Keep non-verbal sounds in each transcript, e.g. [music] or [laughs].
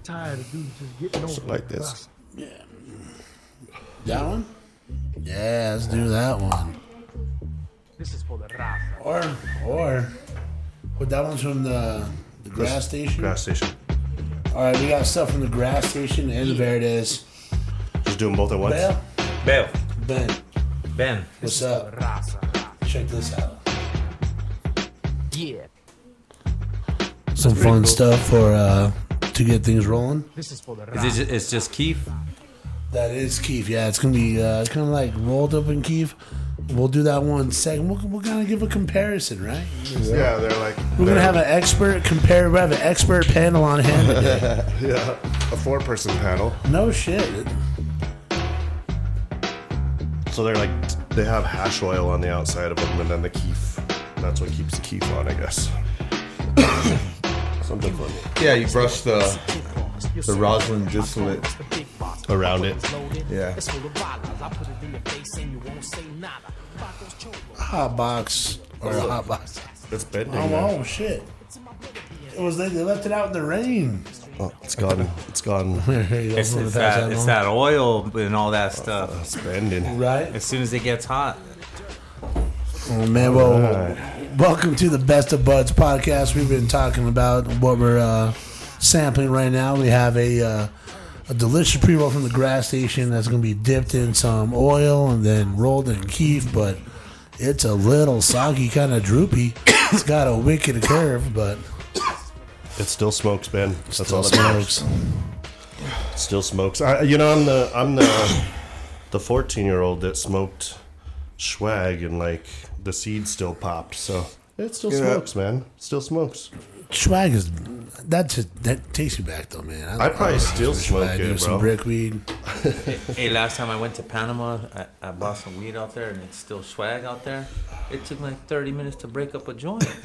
I'm tired of dudes just getting over like this. Yeah. That one? Yeah, let's do that one. This is for the raza. Or, or, but that one's from the, the grass station. Grass station. All right, we got stuff from the grass station and there it is. Just do them both at once. Bell, Bell, Ben, Ben. what's up? Raza. Check this out. Yeah. Some fun stuff for uh to get things rolling. This is for the Is it it's just keef. That is keef. Yeah, it's gonna be uh, kind of like rolled up in Keef. We'll do that one second. We'll, we'll kind of give a comparison, right? Yeah, they're like. We're gonna have an expert compare. We have an expert panel on hand [laughs] today. yeah, a four-person panel. No shit. So they're like they have hash oil on the outside of them, and then the keef. That's what keeps the keef on, I guess. Something funny Yeah, you brush the the rosin distillate. around it. Yeah. Hot box or a hot box. It's bending. Oh, now. oh shit! It was they, they left it out in the rain. Oh, it's gone. It's gone. [laughs] Here you go. It's, it's that that it's that oil and all that stuff. It's bending. right. As soon as it gets hot, Oh man, well, Alright. welcome to the Best of Buds podcast. We've been talking about what we're uh, sampling right now. We have a uh, a delicious pre roll from the grass station that's going to be dipped in some oil and then rolled in keef, but it's a little soggy, kind of droopy. It's got a wicked curve, but It still smokes, Ben. That's still all that matters. smokes. Still smokes. I, you know, I'm the I'm the the 14 year old that smoked swag and like the seed still popped. So it still Yeah. smokes, man. Still smokes. Swag is that just that takes you back though, man. I'd probably love still smoke swag, it, do Some bro. brickweed. hey, last time I went to Panama, I, I bought some weed out there, and it's still swag out there. It took like 30 minutes to break up a joint. [laughs]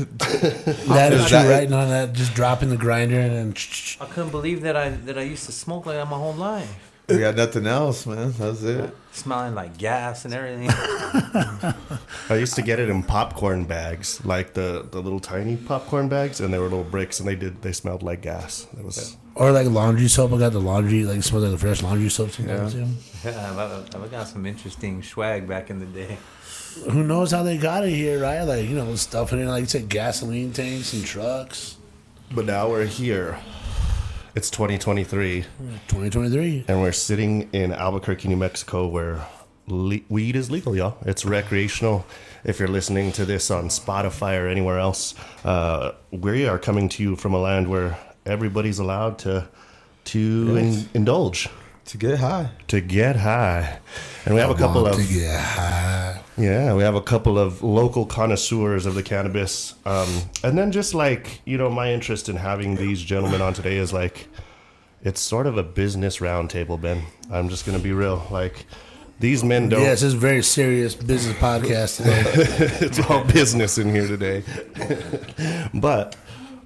That is Is true, that- right? No, that just dropping the grinder and then. I couldn't believe that I that I used to smoke like that my whole life, We got nothing else, man. That's it. smelling like gas and everything. [laughs] I used to get it in popcorn bags, like the, the little tiny popcorn bags, and they were little bricks, and they did they smelled like gas. It was Or like laundry soap. I got the laundry, like smells like the fresh laundry soap sometimes. Yeah. too. yeah, [laughs] I, I got some interesting swag back in the day. Who knows how they got it here, right? Like, you know, stuffing it, like you said, gasoline tanks and trucks. But now we're here. It's 2023, 2023. and we're sitting in Albuquerque, New Mexico, where le- weed is legal, y'all. It's recreational. If you're listening to this on Spotify or anywhere else, uh, we are coming to you from a land where everybody's allowed to to in- indulge, To get high. to get high, and we have a couple of to. Yeah, we have a couple of local connoisseurs of the cannabis. Um, and then just like, you know, my interest in having these gentlemen on today is like, it's sort of a business roundtable, Ben. I'm just going to be real. Like, these men don't. Yes, it's a very serious business podcast today. [laughs] it's all business in here today. [laughs] but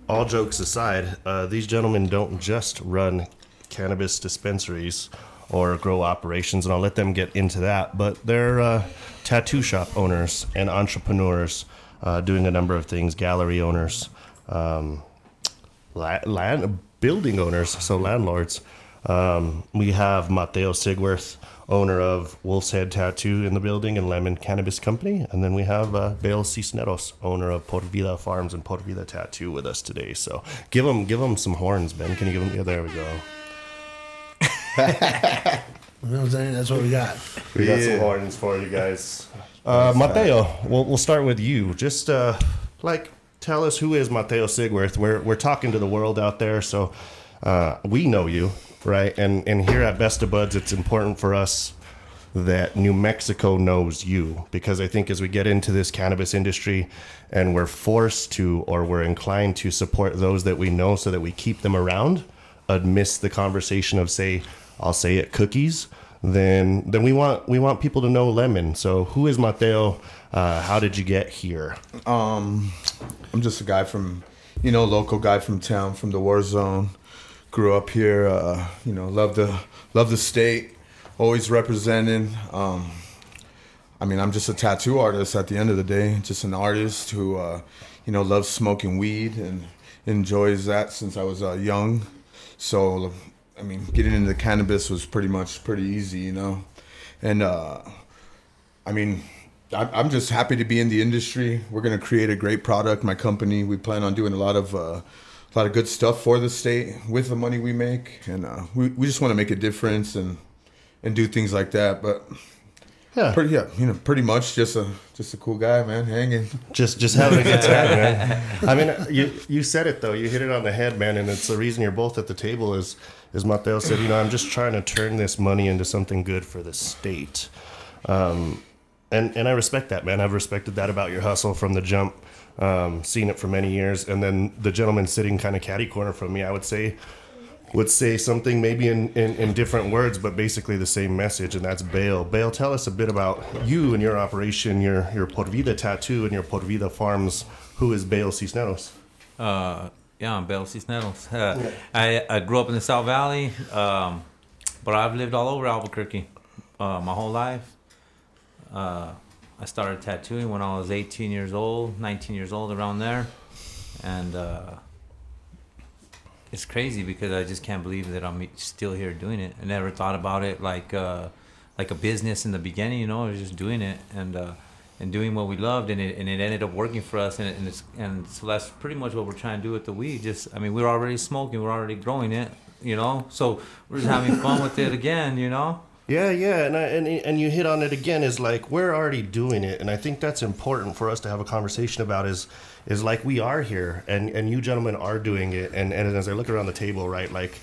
all jokes aside, uh, these gentlemen don't just run cannabis dispensaries or grow operations, and I'll let them get into that. But they're uh, tattoo shop owners and entrepreneurs uh, doing a number of things, gallery owners, um, la- land building owners, so landlords. Um, we have Mateo Sigwerth, owner of Wolf's Head Tattoo in the building and Lemon Cannabis Company, and then we have uh, Bale Sisneros, owner of Por Vida Farms and Por Vida Tattoo, with us today. So give them, give them some horns, Ben. Can you give them? Yeah, there we go. [laughs] You know what I'm saying? That's what we got. We got some Yeah. horns for you guys. Uh, Mateo, we'll, we'll start with you. Just uh, like tell us who is Mateo Sigwerth. We're we're talking to the world out there, so uh, we know you, right? And and here at Best of Buds, it's important for us that New Mexico knows you because I think as we get into this cannabis industry and we're forced to or we're inclined to support those that we know so that we keep them around amidst the conversation of say I'll say it cookies then then we want we want people to know lemon so who is Mateo uh, how did you get here Um, I'm just a guy from, you know, local guy from town, from the war zone. Grew up here. Uh, you know, love the love the state. Always representing. Um, I mean, I'm just a tattoo artist at the end of the day. Just an artist who, uh, you know, loves smoking weed and enjoys that since I was uh, young. So, I mean, getting into cannabis was pretty much pretty easy, you know. And uh, I mean, I'm I'm just happy to be in the industry. We're gonna create a great product. My company, we plan on doing a lot of uh, a lot of good stuff for the state with the money we make, and uh, we we just want to make a difference and and do things like that. But Yeah. pretty yeah, you know, pretty much just a just a cool guy, man, hanging. just just having a good time, man. I mean, you you said it though. You hit it on the head, man. And it's the reason you're both at the table is is Mateo said, you know, I'm just trying to turn this money into something good for the state. Um, and and I respect that, man. I've respected that about your hustle from the jump. Um, seen it for many years, and then the gentleman sitting kind of catty corner from me, I would say, would say something maybe in, in, in different words, but basically the same message, and that's Bale. Bale, tell us a bit about you and your operation, your your Por Vida tattoo and your Por Vida Farms. Who is Bale Sisneros? Uh, yeah, I'm Bell Sisneros. Uh, I, I grew up in the South Valley, um, but I've lived all over Albuquerque uh, my whole life. Uh, I started tattooing when I was 18 years old, 19 years old, around there. And uh, it's crazy because I just can't believe that I'm still here doing it. I never thought about it like uh, like a business in the beginning, you know, I was just doing it. And uh, and doing what we loved, and it, and it ended up working for us, and, it, and it's and so that's pretty much what we're trying to do with the weed. Just I mean, we're already smoking, we're already growing it, you know, so we're just having fun with it again, you know. Yeah, yeah, and I, and and you hit on it again. Is like we're already doing it, and I think that's important for us to have a conversation about. Is is like we are here, and and you gentlemen are doing it, and and as I look around the table, right, like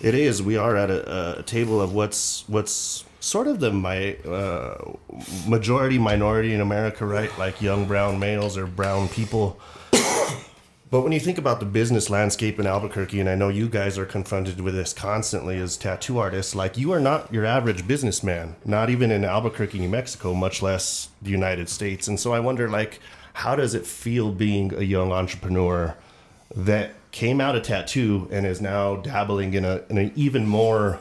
it is. We are at a, a table of what's what's sort of the my uh, majority minority in America, right? Like young brown males or brown people. [coughs] But when you think about the business landscape in Albuquerque, and I know you guys are confronted with this constantly as tattoo artists, like you are not your average businessman, not even in Albuquerque, New Mexico, much less the United States. And so I wonder, like, how does it feel being a young entrepreneur that came out of tattoo and is now dabbling in a in an even more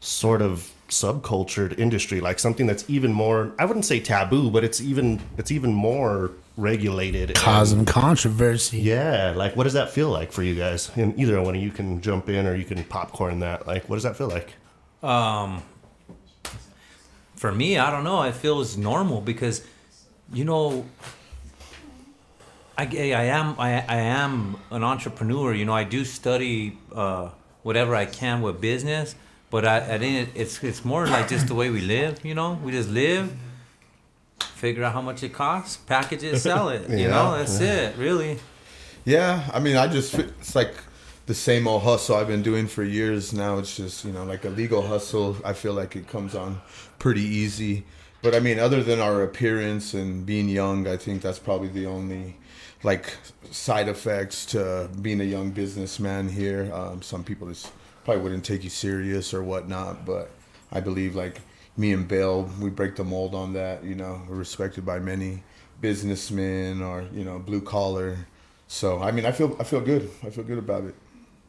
sort of subcultured industry, like something that's even more I wouldn't say taboo, but it's even it's even more regulated. cause and- Causing controversy. yeah, like what does that feel like for you guys? And either one of you can jump in or you can popcorn that. Like, what does that feel like? Um, for me, I don't know. It feels normal because, you know, I, I am I, I am an entrepreneur. You know, I do study uh, whatever I can with business, but I, I didn't. It's it's more like just the way we live. You know, we just live. Figure out how much it costs, package it, sell it. You Yeah, know, that's it. Really. Yeah, I mean, I just it's like the same old hustle I've been doing for years now. It's just you know like a legal hustle. I feel like it comes on pretty easy. But I mean, other than our appearance and being young, I think that's probably the only like side effects to being a young businessman here. Um, some people just probably wouldn't take you serious or whatnot, but I believe like me and Bill, we break the mold on that. You know, we're respected by many businessmen or you know blue collar. So I mean, I feel I feel good. I feel good about it.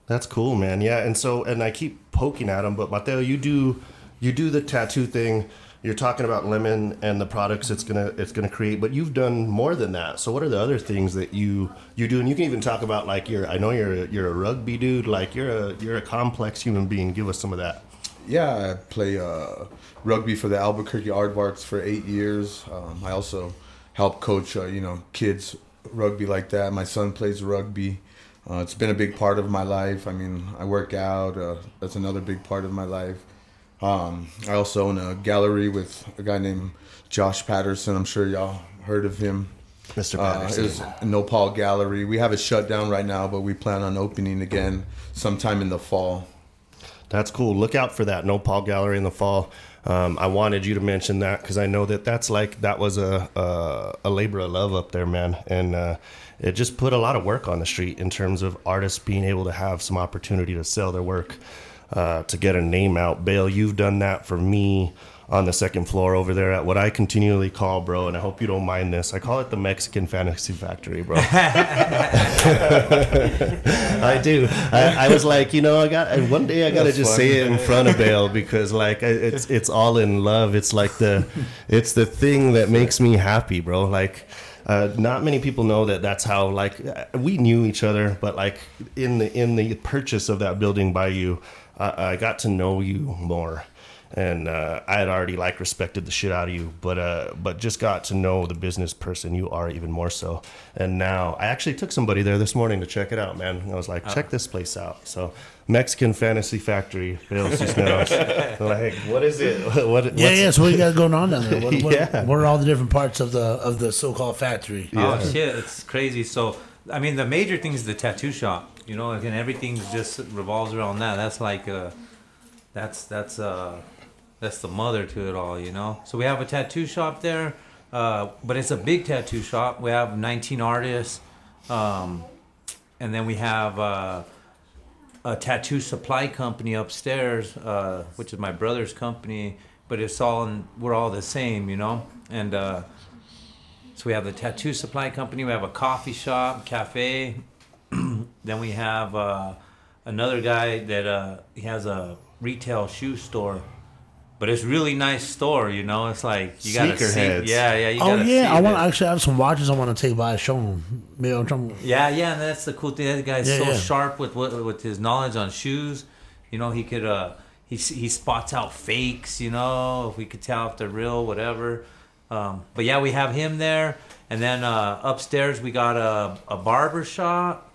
That's cool, man. Yeah, and so and I keep poking at him, but Mateo, you do you do the tattoo thing. You're talking about lemon and the products it's gonna it's gonna create, but you've done more than that. So what are the other things that you you do? And you can even talk about like you're I know you're a, you're a rugby dude. Like you're a you're a complex human being. Give us some of that. Yeah, I play uh, rugby for the Albuquerque Aardvarks for eight years. Um, I also help coach, uh, you know, kids rugby like that. My son plays rugby. Uh, it's been a big part of my life. I mean, I work out. Uh, that's another big part of my life. Um, I also own a gallery with a guy named Josh Patterson. I'm sure y'all heard of him. Mr. Uh, Patterson. it was Nopal Gallery. We have it shut down right now, but we plan on opening again sometime in the fall. That's cool. Look out for that Nopal Gallery in the fall. Um, I wanted you to mention that because I know that that's like that was a a, a labor of love up there, man, and uh, it just put a lot of work on the street in terms of artists being able to have some opportunity to sell their work, uh, to get a name out. Bale, you've done that for me on the second floor over there at what I continually call, bro, and I hope you don't mind this. I call it the Mexican Fantasy Factory, bro. [laughs] [laughs] I do. I, I was like, you know, I got one day I gotta That's just fun. say it in front of Bale because like it's it's all in love. It's like the it's the thing that makes me happy, bro. Like Uh, not many people know that that's how like uh, we knew each other, but like in the in the purchase of that building by you, I, I got to know you more, and uh, I had already like respected the shit out of you, but uh, but just got to know the business person you are even more so. And now I actually took somebody there this morning to check it out, man. I was like, check this place out. So Mexican Fantasy Factory, Bill Sisneros. [laughs] Like, what is it? [laughs] What? Yeah, yeah. So what you got going on down there? What, what, Yeah. what are all the different parts of the of the so-called factory? Oh shit, it's crazy. So I mean, the major thing is the tattoo shop. You know, and everything just revolves around that. That's like uh, that's that's uh, that's the mother to it all. You know. So we have a tattoo shop there, uh, but it's a big tattoo shop. We have 19 artists, um, and then we have. Uh, a tattoo supply company upstairs, uh, which is my brother's company, but it's all in, we're all the same, you know. And uh, so we have the tattoo supply company. We have a coffee shop, cafe. Then we have uh, another guy that uh, he has a retail shoe store, but it's really nice store. You know, it's like you gotta see. Sneakerheads. Yeah, yeah. You Oh yeah, I want it. actually I have some watches I want to take by. Show them. Maybe I'm trying. Yeah, yeah, and that's the cool thing. That guy's Yeah, so yeah. sharp with what with his knowledge on shoes. You know, he could uh he he spots out fakes. You know, if we could tell if they're real, whatever. Um, but yeah, we have him there, and then uh, upstairs we got a a barber shop,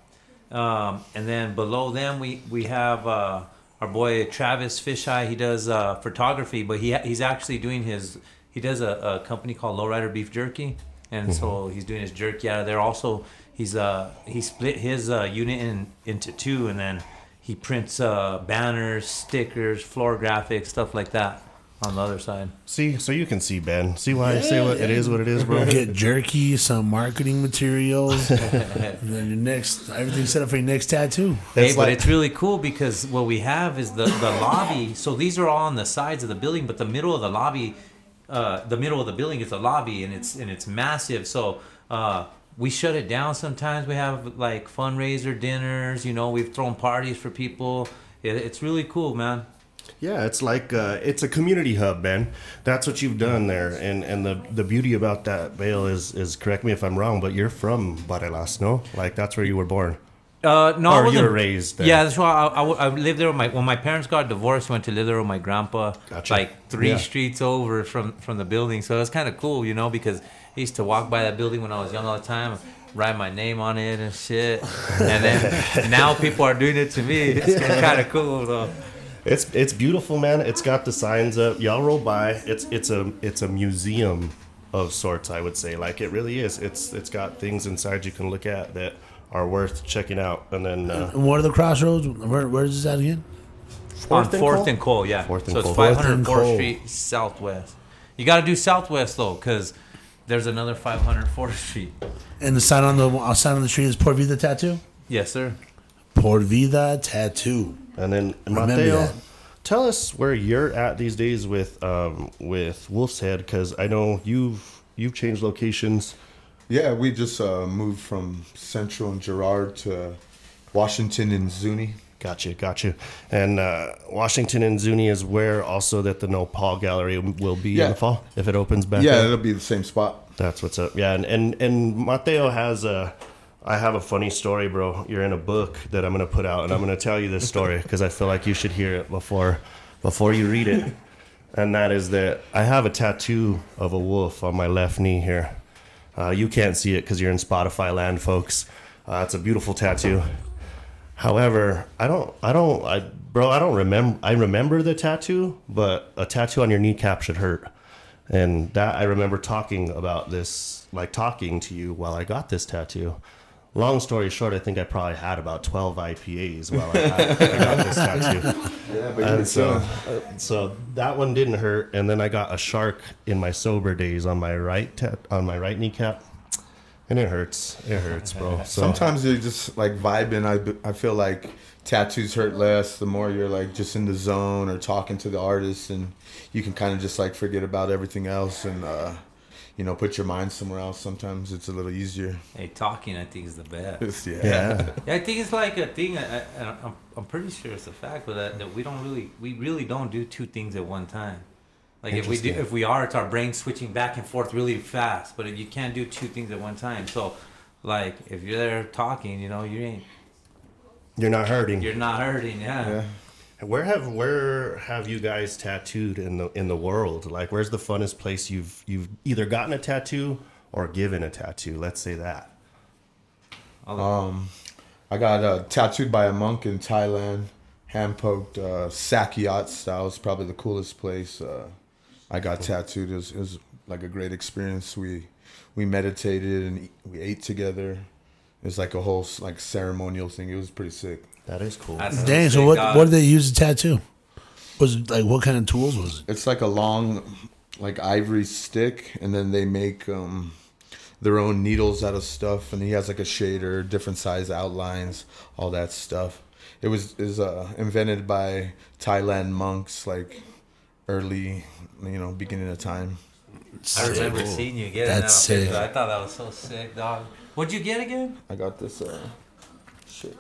um, and then below them we we have uh, our boy Travis Fisheye. He does uh, photography, but he he's actually doing his he does a, a company called Lowrider Beef Jerky, and so he's doing his jerky out of there. Also, he's uh he split his uh, unit in into two, and then he prints uh, banners, stickers, floor graphics, stuff like that on the other side. See, so you can see Ben. See why I say what it is, what it is, bro. [laughs] Get jerky, some marketing materials, [laughs] and then your next everything set up for your next tattoo. Hey, It's but like- it's really cool because what we have is the, the lobby. So these are all on the sides of the building, but the middle of the lobby, uh, the middle of the building is a lobby, and it's and it's massive. So uh, we shut it down sometimes. We have like fundraiser dinners. You know, we've thrown parties for people. It, it's really cool, man. Yeah, it's like uh, it's a community hub, Ben. That's what you've done there, and and the the beauty about that, Bale, is is correct me if I'm wrong, but you're from Barelas, no? Like that's where you were born. Uh, no, Or I wasn't- you were raised there. Yeah, that's why I lived there. With my when my parents got divorced, I went to live there with my grandpa, Gotcha. like three Yeah. streets over from from the building. So it was kind of cool, you know, because I used to walk by that building when I was young all the time, write my name on it and shit. And then [laughs] now people are doing it to me. It's kind of cool though. It's it's beautiful, man. It's got the signs up. Y'all roll by. It's it's a it's a museum of sorts, I would say. Like it really is. It's it's got things inside you can look at that are worth checking out. And then uh, And what are the crossroads? Where where is this at again? on and Fourth Cole? and Cole, yeah. Fourth and so it's Cole. Fourth and 504th Cole. Street Southwest. You got to do Southwest though, because there's another 504th Street. And the sign on the uh, sign on the tree is Por Vida Tattoo. Yes, sir. Por Vida Tattoo. And then Remember Mateo, that. tell us where you're at these days with um, with Wolf's Head because I know you've you've changed locations. Yeah, we just uh, moved from Central and Girard to Washington and Zuni. Gotcha, gotcha. And uh, Washington and Zuni is where also that the Nopal Gallery will be in the fall if it opens back. Yeah, up. it'll be the same spot. That's what's up. Yeah, and and, and Mateo has a. I have a funny story, bro. You're in a book that I'm gonna put out, and I'm gonna tell you this story because I feel like you should hear it before before you read it. And that is that I have a tattoo of a wolf on my left knee here. Uh, you can't see it because you're in Spotify land, folks. Uh, it's a beautiful tattoo. However, I don't, I don't, I, bro, I don't remember. I remember the tattoo, but a tattoo on your kneecap should hurt. And that I remember talking about this, like talking to you while I got this tattoo. Long story short, I think I probably had about 12 IPAs while I, had, I got this tattoo. [laughs] Yeah, but And so, uh, so that one didn't hurt. And then I got a shark in my sober days on my right ta- on my right kneecap, and it hurts. It hurts, bro. [laughs] So sometimes you're just like vibing. I, I feel like tattoos hurt less the more you're like just in the zone or talking to the artist, and you can kind of just like forget about everything else and uh, you know put your mind somewhere else. Sometimes it's a little easier. Hey, talking I think is the best. It's- yeah. yeah, Yeah, I think it's like a thing. I, I, I'm, I'm pretty sure it's a fact, but that, that we don't really, we really don't do two things at one time. Like if we do, if we are, it's our brain switching back and forth really fast. But you can't do two things at one time. So, like if you're there talking, you know, you ain't, You're not hurting. you're not hurting. Yeah. Yeah. Where have where have you guys tattooed in the in the world? Like, where's the funnest place you've you've either gotten a tattoo or given a tattoo? Let's say that. Um, I got uh, tattooed by a monk in Thailand. Hand poked uh, Sak Yant style is probably the coolest place. Uh, I got tattooed. It was, it was like a great experience. We we meditated and we ate together. It was like a whole like ceremonial thing. It was pretty sick. That is cool. That's Dang. So what? dog. What did they use to tattoo? Was it like what kind of tools was it? It's like a long, like ivory stick, and then they make um, their own needles out of stuff. And he has like a shader, different size outlines, all that stuff. It was is uh, invented by Thailand monks, like early, you know, beginning of time. I remember seeing you get That's sick. I thought that was so sick, dog. What'd you get again? I got this. Uh, shit.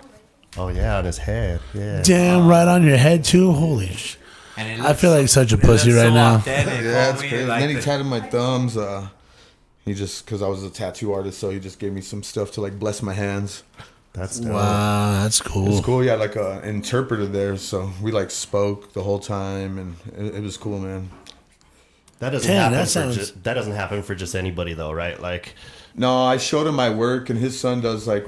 Oh yeah, on his head. Yeah. Damn, right on your head too. Holy sh! I feel like such a it pussy looks right so now. authentic, Yeah, it's homie, crazy. like and then he the- tatted my thumbs. Uh, he just because I was a tattoo artist, so he just gave me some stuff to like bless my hands. That's dope. Wow, that's cool. It's cool. Yeah, like a interpreter there, so we like spoke the whole time, and it, it was cool, man. That doesn't Damn, happen that for sounds- just, that doesn't happen for just anybody though, right? Like No, I showed him my work, and his son does like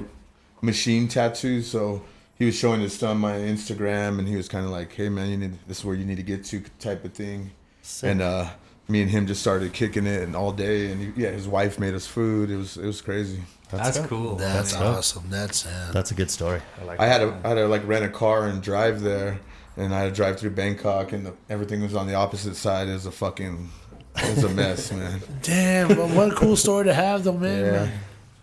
machine tattoos, so he was showing his son my Instagram, and he was kind of like, "Hey, man, you need this is where you need to get to," type of thing. Sick. And uh, me and him just started kicking it, and all day, and he, yeah, his wife made us food. It was it was crazy. That's dope. cool. That's dope. awesome. That's uh, That's a good story. I like I had to I had to like rent a car and drive there, and I had to drive through Bangkok, and the, everything was on the opposite side. It was a fucking it was a mess, [laughs] man. damn. But what a cool story to have, though, man. Yeah.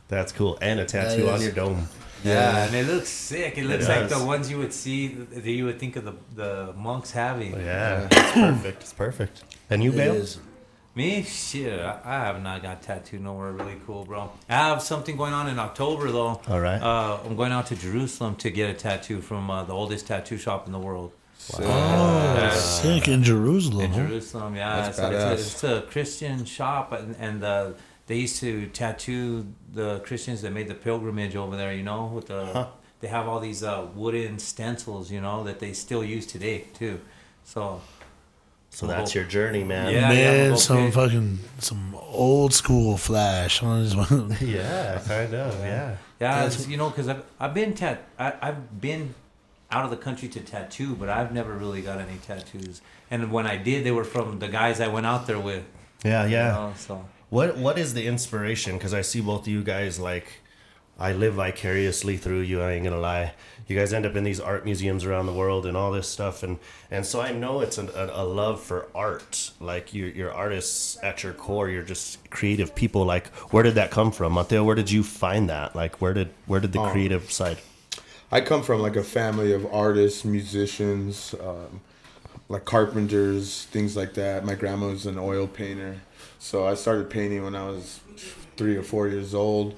That's cool. And a tattoo on your dome. Yeah, and it looks sick. It looks like does. the ones you would see that you would think of the the monks having. Yeah, it's perfect. It's perfect. And you, It Bale? Me, shit, I, I have not got tattooed nowhere really cool, bro. I have something going on in October though. All right. Uh, I'm going out to Jerusalem to get a tattoo from uh, the oldest tattoo shop in the world. Wow. Oh, sick in Jerusalem. In? Jerusalem, yeah. That's So it's, a, it's a Christian shop, and, and uh, they used to tattoo the Christians that made the pilgrimage over there. You know, with the they have all these uh, wooden stencils, you know, that they still use today too. So So that's your journey, man. Yeah. Man, I'm some okay. fucking some old school flash. I just want- Yeah, kind of. Yeah. yeah, it's, you know, because I've I've been tat I, I've been out of the country to tattoo, but I've never really got any tattoos. And when I did, they were from the guys I went out there with. Yeah, you yeah. know, so What What is the inspiration? Because I see both of you guys like, I live vicariously through you. I ain't gonna lie. You guys end up in these art museums around the world and all this stuff, and and so I know it's an, a, a love for art. Like you're you're artists at your core. You're just creative people. Like where did that come from, Mateo? Where did you find that? Like where did where did the creative side? I come from like a family of artists, musicians, um, like carpenters, things like that. My grandma was an oil painter, so I started painting when I was three or four years old.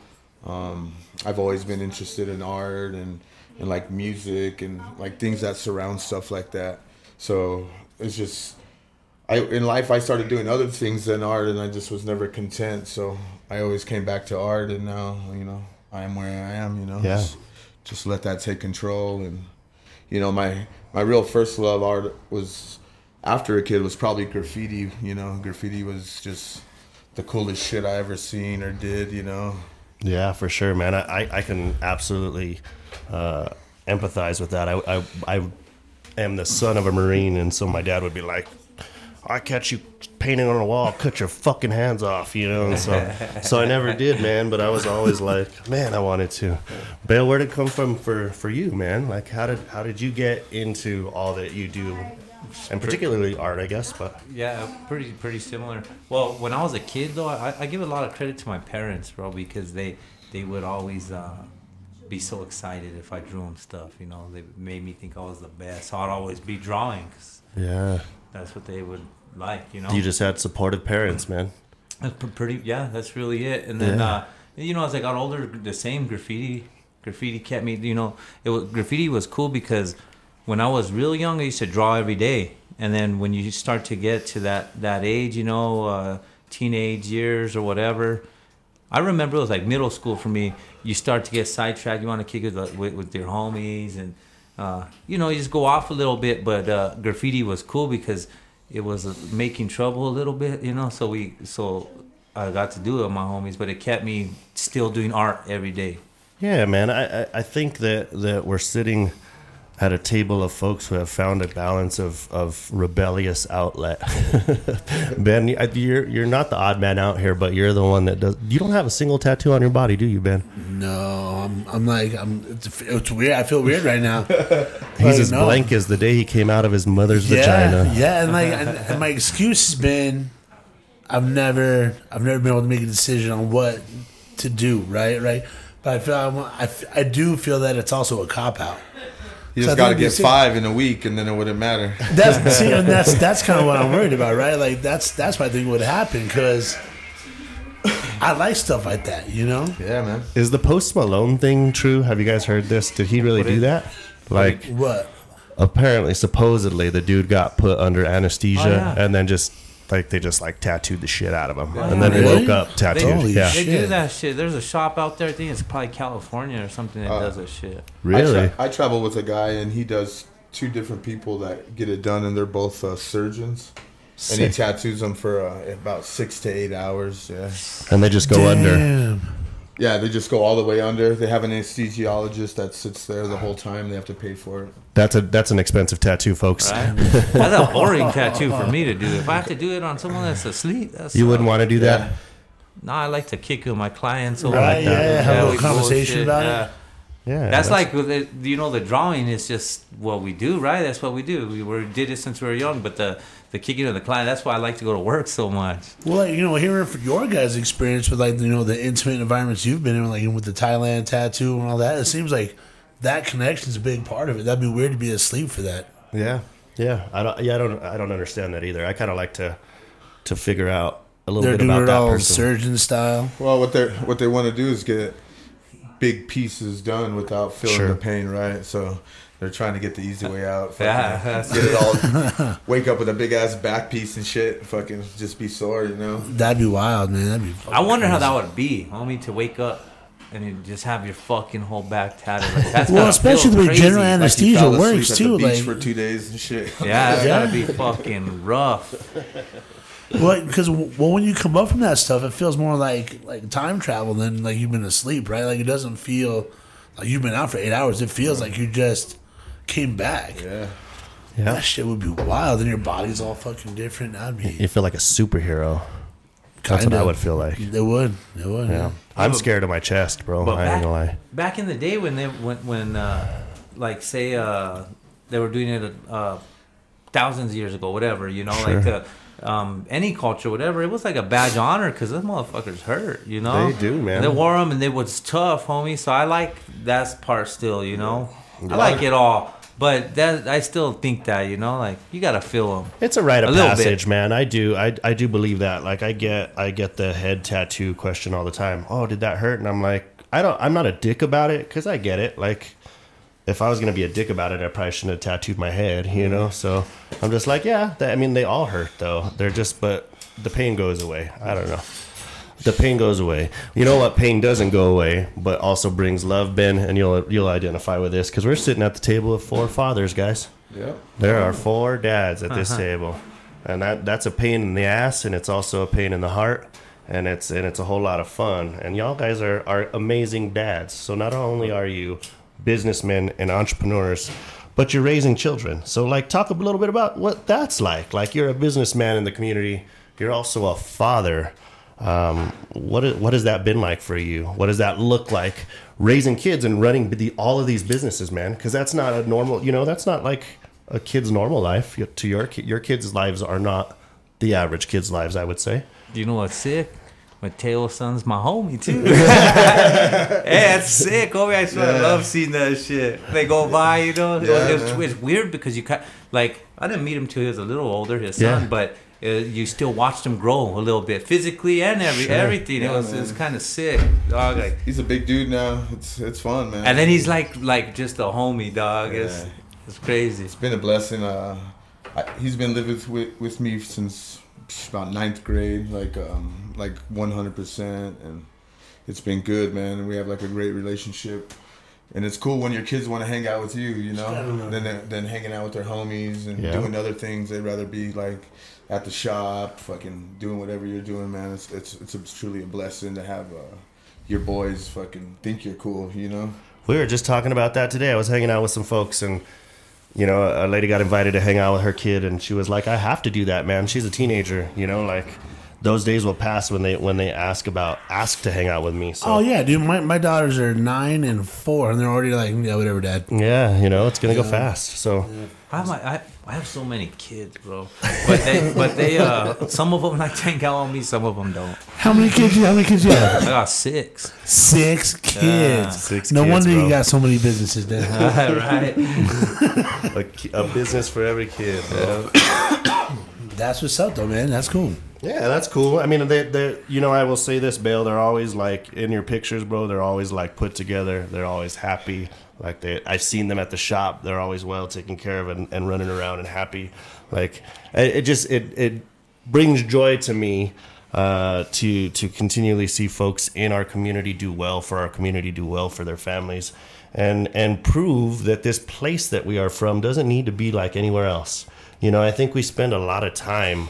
Um, I've always been interested in art and, and like music and like things that surround stuff like that. So it's just I in life I started doing other things than art and I just was never content. So I always came back to art and now you know I am where I am. You know, Yeah. just, just let that take control and you know my my real first love art was after a kid was probably graffiti. You know, graffiti was just the coolest shit I ever seen or did. You know. Yeah, for sure, man. I, I, I can absolutely uh, empathize with that. I, I, I am the son of a Marine, and so my dad would be like, I catch you painting on a wall, cut your fucking hands off, you know? And so, so I never did, man, but I was always like, man, I wanted to. Bale, where did it come from for, for you, man? Like, how did, how did you get into all that you do? And particularly art, I guess, but Yeah, pretty pretty similar. Well, when I was a kid though, I, I give a lot of credit to my parents, bro, because they they would always uh, be so excited if I drew them stuff. You know, they made me think I was the best. So I'd always be drawing 'cause yeah. that's what they would like. You know, You just had supportive parents, man. That's pretty. Yeah, that's really it. And then, Yeah. uh, you know, as I got older, the same graffiti, graffiti kept me. You know, it was graffiti was cool because when I was real young, I used to draw every day, and then when you start to get to that that age, you know, uh, teenage years or whatever. I remember it was like middle school for me. You start to get sidetracked. You want to kick it with, with, your homies, and uh, you know, you just go off a little bit. But uh, graffiti was cool because it was making trouble a little bit, you know. So we, so I got to do it with my homies, but it kept me still doing art every day. Yeah, man. I, I, I think that, that we're sitting at a table of folks who have found a balance of, of rebellious outlet. [laughs] ben, you- you're you're not the odd man out here, but you're the one that does. You don't have a single tattoo on your body, do you, Ben? No, I'm, I'm like, I'm. It's, it's weird. I feel weird right now. [laughs] He's as no. blank as the day he came out of his mother's Yeah, vagina. yeah, and like, and, and my excuse has been, I've never, I've never been able to make a decision on what to do. Right, right. But I feel, I, want- I, I do feel that it's also a cop out. You So just got to get five in a week, and then it wouldn't matter. That's [laughs] see, and that's that's kind of what I'm worried about, right? Like that's that's what I think would happen because I like stuff like that, you know. Yeah, man. Is the Post Malone thing true? Have you guys heard this? Did he really do that? Like, What? apparently, supposedly, the dude got put under anesthesia Oh, yeah. and then just like they just like tattooed the shit out of him, and then they Really? woke up tattooed. Holy yeah, They do that shit. There's a shop out there. I think it's probably California or something that Uh, does that shit. really. I, tra- I travel with a guy, and he does two different people that get it done, and they're both uh, surgeons. And he tattoos them for uh, about six to eight hours. Yeah. and they just go under. Damn. Yeah, they just go all the way under. They have an anesthesiologist that sits there the whole time. They have to pay for it. That's a that's an expensive tattoo, folks. Right? [laughs] that's a boring tattoo for me to do. If I have to do it on someone that's asleep, that's You wouldn't want to do that. Yeah. No, I like to kick with my clients. Over Right, that. yeah, have a little conversation bullshit, about yeah. it. Yeah, That's like you know the drawing is just what we do, right? That's what we do. We were did it since we were young, but the the kicking of the client. That's why I like to go to work so much. Well, like, you know, hearing from your guys' experience with like you know the intimate environments you've been in, like with the Thailand tattoo and all that, it seems like that connection's a big part of it. That'd be weird to be asleep for that. yeah, yeah. I don't. Yeah, I don't. I don't understand that either. I kind of like to to figure out a little They're bit doing about it that all person. surgeon style. Well, what they are what they want to do is get big pieces done without feeling Sure. the pain, right? So they're trying to get the easy way out. fucking [laughs] Yeah, get it all. [laughs] wake up with a big ass back piece and shit. Fucking just be sore, you know. That'd be wild, man. That'd be. I wonder how that would be, homie, to wake up and you just have your fucking whole back tatted. Like, that's Well, especially feel the way crazy. general Like anesthesia fell asleep works at too. The beach Like, for two days and shit. [laughs] Yeah, that's Yeah. gotta be fucking rough. Well, because well, when you come up from that stuff, it feels more like like time travel than like you've been asleep, right? Like it doesn't feel like you've been out for eight hours. It feels like you just came back. Yeah. Yeah, That shit would be wild, and your body's all fucking different. That'd be you feel like a superhero. That's what Kinda. I would feel like. It would. It would. Yeah, Yeah. I'm scared of my chest, bro. But I ain't back, gonna lie. back in the day when they when when uh, like say uh, they were doing it uh, thousands of years ago, whatever you know, like Sure. the, um, any culture, whatever, it was like a badge of honor because those motherfuckers hurt, you know. They do, man. They wore them and they was tough, homie. So I like that part still, you know. I like it all, but that I still think that you know, like you gotta feel them. It's a rite of little passage, man. I do, I, I do believe that. Like, I get, I get the head tattoo question all the time. Oh, did that hurt? And I'm like, I don't. I'm not a dick about it because I get it. Like, if I was gonna be a dick about it, I probably shouldn't have tattooed my head, you know. So I'm just like, yeah. That, I mean, they all hurt though. They're just, but the pain goes away. I don't know. The pain goes away. You know what? Pain doesn't go away, but also brings love, Ben, and you'll you'll identify with this because we're sitting at the table of four fathers, guys. Yeah. There are four dads at this uh-huh. table, and that that's a pain in the ass, and it's also a pain in the heart, and it's and it's a whole lot of fun. And y'all guys are are amazing dads. So not only are you businessmen and entrepreneurs, but you're raising children. So like, talk a little bit about what that's like. Like you're a businessman in the community. You're also a father. Um, what is, what has that been like for you? What does that look like raising kids and running the, all of these businesses, man? Because that's not a normal, you know, that's not like a kid's normal life. To your your kids' lives are not the average kid's lives, I would say. Do you know what's sick? Mateo Son's my homie too. [laughs] [laughs] hey, that's sick, homie. I swear I love seeing that shit. They go by, you know. Yeah, it's, weird because you kind like I didn't meet him till he was a little older, his Yeah. son, but uh, you still watched him grow a little bit physically and every Sure. everything. Yeah, it was man. it's kind of sick, dog. Like, He's a big dude now. It's it's fun, man. and then he's like like just a homie, dog. It's it's crazy. it's been a blessing. Uh, I, he's been living with, with me since about ninth grade, like um, like 100 percent, and it's been good, man. And we have like a great relationship. And it's cool when your kids want to hang out with you, you know, than than hanging out with their homies and Yeah. doing other things. They'd rather be like at the shop, fucking doing whatever you're doing, man. It's it's it's a, truly a blessing to have uh, your boys fucking think you're cool, you know. We were just talking about that today. I was hanging out with some folks, and you know, a lady got invited to hang out with her kid, and she was like, "I have to do that, man. She's a teenager, you know, like." Those days will pass when they when they ask about ask to hang out with me. So Oh yeah, dude. My, my daughters are nine and four, and they're already like, yeah, whatever, dad. yeah, you know, it's gonna go fast. So I have, my, I, I have so many kids, bro. But they, but they, uh, some of them like to hang out with me, some of them don't. How many kids? You, how many kids you have? I got six. Six kids. Six no kids, wonder bro. you got so many businesses, dad. [laughs] right? a, ki- a business for every kid. [laughs] That's what's up, though, man. That's cool. Yeah, that's cool. I mean, they, they, you know, I will say this, Bale. They're always like in your pictures, bro. They're always like put together. They're always happy. Like they, I've seen them at the shop. They're always well taken care of and, and running around and happy. Like it, it just it it brings joy to me uh, to to continually see folks in our community do well for our community, do well for their families, and and prove that this place that we are from doesn't need to be like anywhere else. You know, I think we spend a lot of time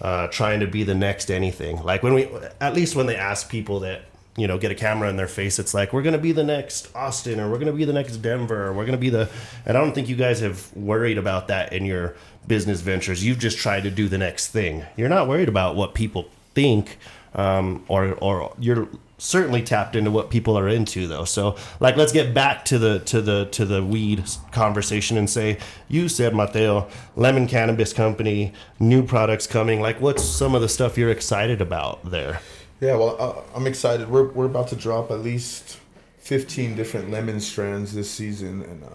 uh, trying to be the next anything. Like when we, at least when they ask people that you know get a camera in their face, it's like we're gonna be the next Austin or we're gonna be the next Denver or we're gonna be the. And I don't think you guys have worried about that in your business ventures. You've just tried to do the next thing. You're not worried about what people think, um, or or you're certainly tapped into what people are into though. So like let's get back to the to the to the weed conversation and say you said Mateo, Lemon Cannabis Company, new products coming. Like what's some of the stuff you're excited about there? Yeah, well, uh, I'm excited. We're we're about to drop at least 15 different lemon strands this season, and uh,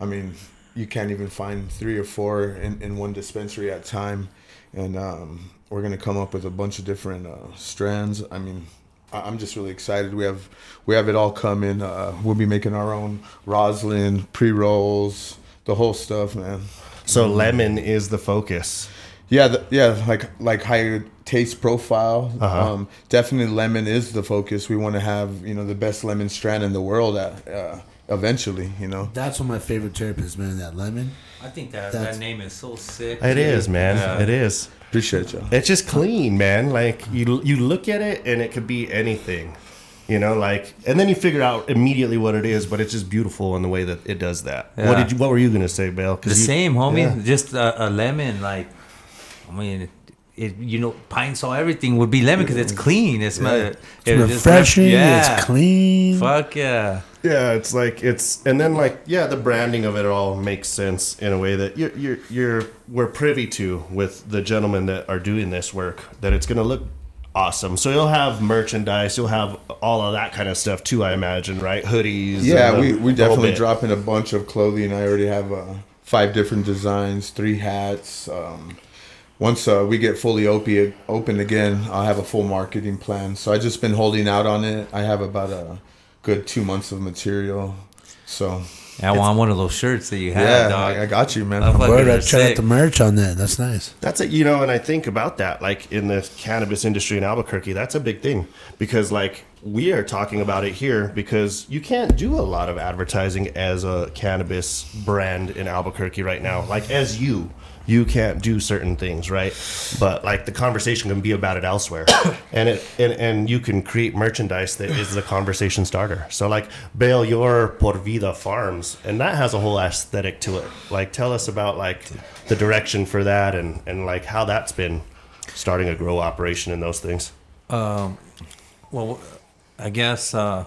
I mean, you can't even find three or four in, in one dispensary at a time. And um, we're gonna come up with a bunch of different uh, strands. I mean, I'm just really excited. We have we have it all coming. Uh, we'll be making our own rosin pre rolls, the whole stuff, man. So lemon is the focus. Yeah, the, yeah, like like higher taste profile. Uh-huh. Um, definitely, lemon is the focus. We want to have you know the best lemon strand in the world. At, uh, eventually, you know. That's one of my favorite terpenes, man. That lemon. I think that That's- that name is so sick. It is, man. Yeah. It is. Appreciate you. It's just clean, man. Like you you look at it and it could be anything. You know, like and then you figure out immediately what it is, but it's just beautiful in the way that it does that. What Yeah. did you what were you gonna say, Bale? The you- same, homie. Yeah. Just a, a lemon, like I mean, it, you know, pine saw everything would be lemon because it's clean. It's not. It's it just- refreshing. yeah. It's clean. Fuck yeah. Yeah, it's like it's and then like yeah, the branding of it all makes sense in a way that you're you're you're we're privy to with the gentlemen that are doing this work that it's gonna look awesome. So you'll have merchandise, you'll have all of that kind of stuff too, I imagine, right? Hoodies. Yeah, we we definitely dropping a bunch of clothing. I already have uh, five different designs, three hats. Um, once uh, we get fully opi- open again, I'll have a full marketing plan. So I just been holding out on it. I have about a good two months of material. So I want one of those shirts that you have, yeah, dog. I, I got you, man. I'm fucking Word, I sick. check out the merch on that. That's nice. That's it, you know, and I think about that, like in the cannabis industry in Albuquerque, that's a big thing because, like, we are talking about it here because you can't do a lot of advertising as a cannabis brand in Albuquerque right now. Like, as you, you can't do certain things, right? But like the conversation can be about it elsewhere, [coughs] and it and, and you can create merchandise that is the conversation starter. So like, Bale your Por Vida Farms, and that has a whole aesthetic to it. Like, tell us about like the direction for that and and like how that's been starting a grow operation and those things. Um, Well, I guess, uh,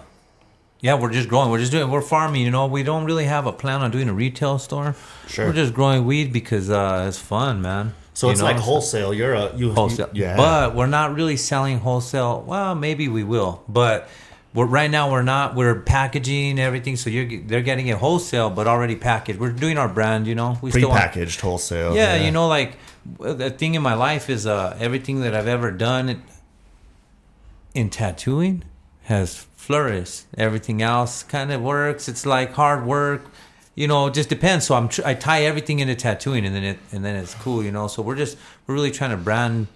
yeah, we're just growing. We're just doing, we're farming, you know. We don't really have a plan on doing a retail store. Sure. We're just growing weed because uh, it's fun, man. So You it's know? like wholesale. You're a you wholesale. you- yeah. But we're not really selling wholesale. Well, maybe we will, but we're right now we're not. We're packaging everything, so you're they're getting it wholesale, but already packaged. We're doing our brand, you know. We still want- prepackaged wholesale. yeah, you know, like the thing in my life is uh, everything that I've ever done in tattooing has flourished. Everything else kind of works. It's like hard work. you know, just depends. So I'm tr- I tie everything into tattooing, and then it and then it's cool, you know. So we're just we're really trying to brand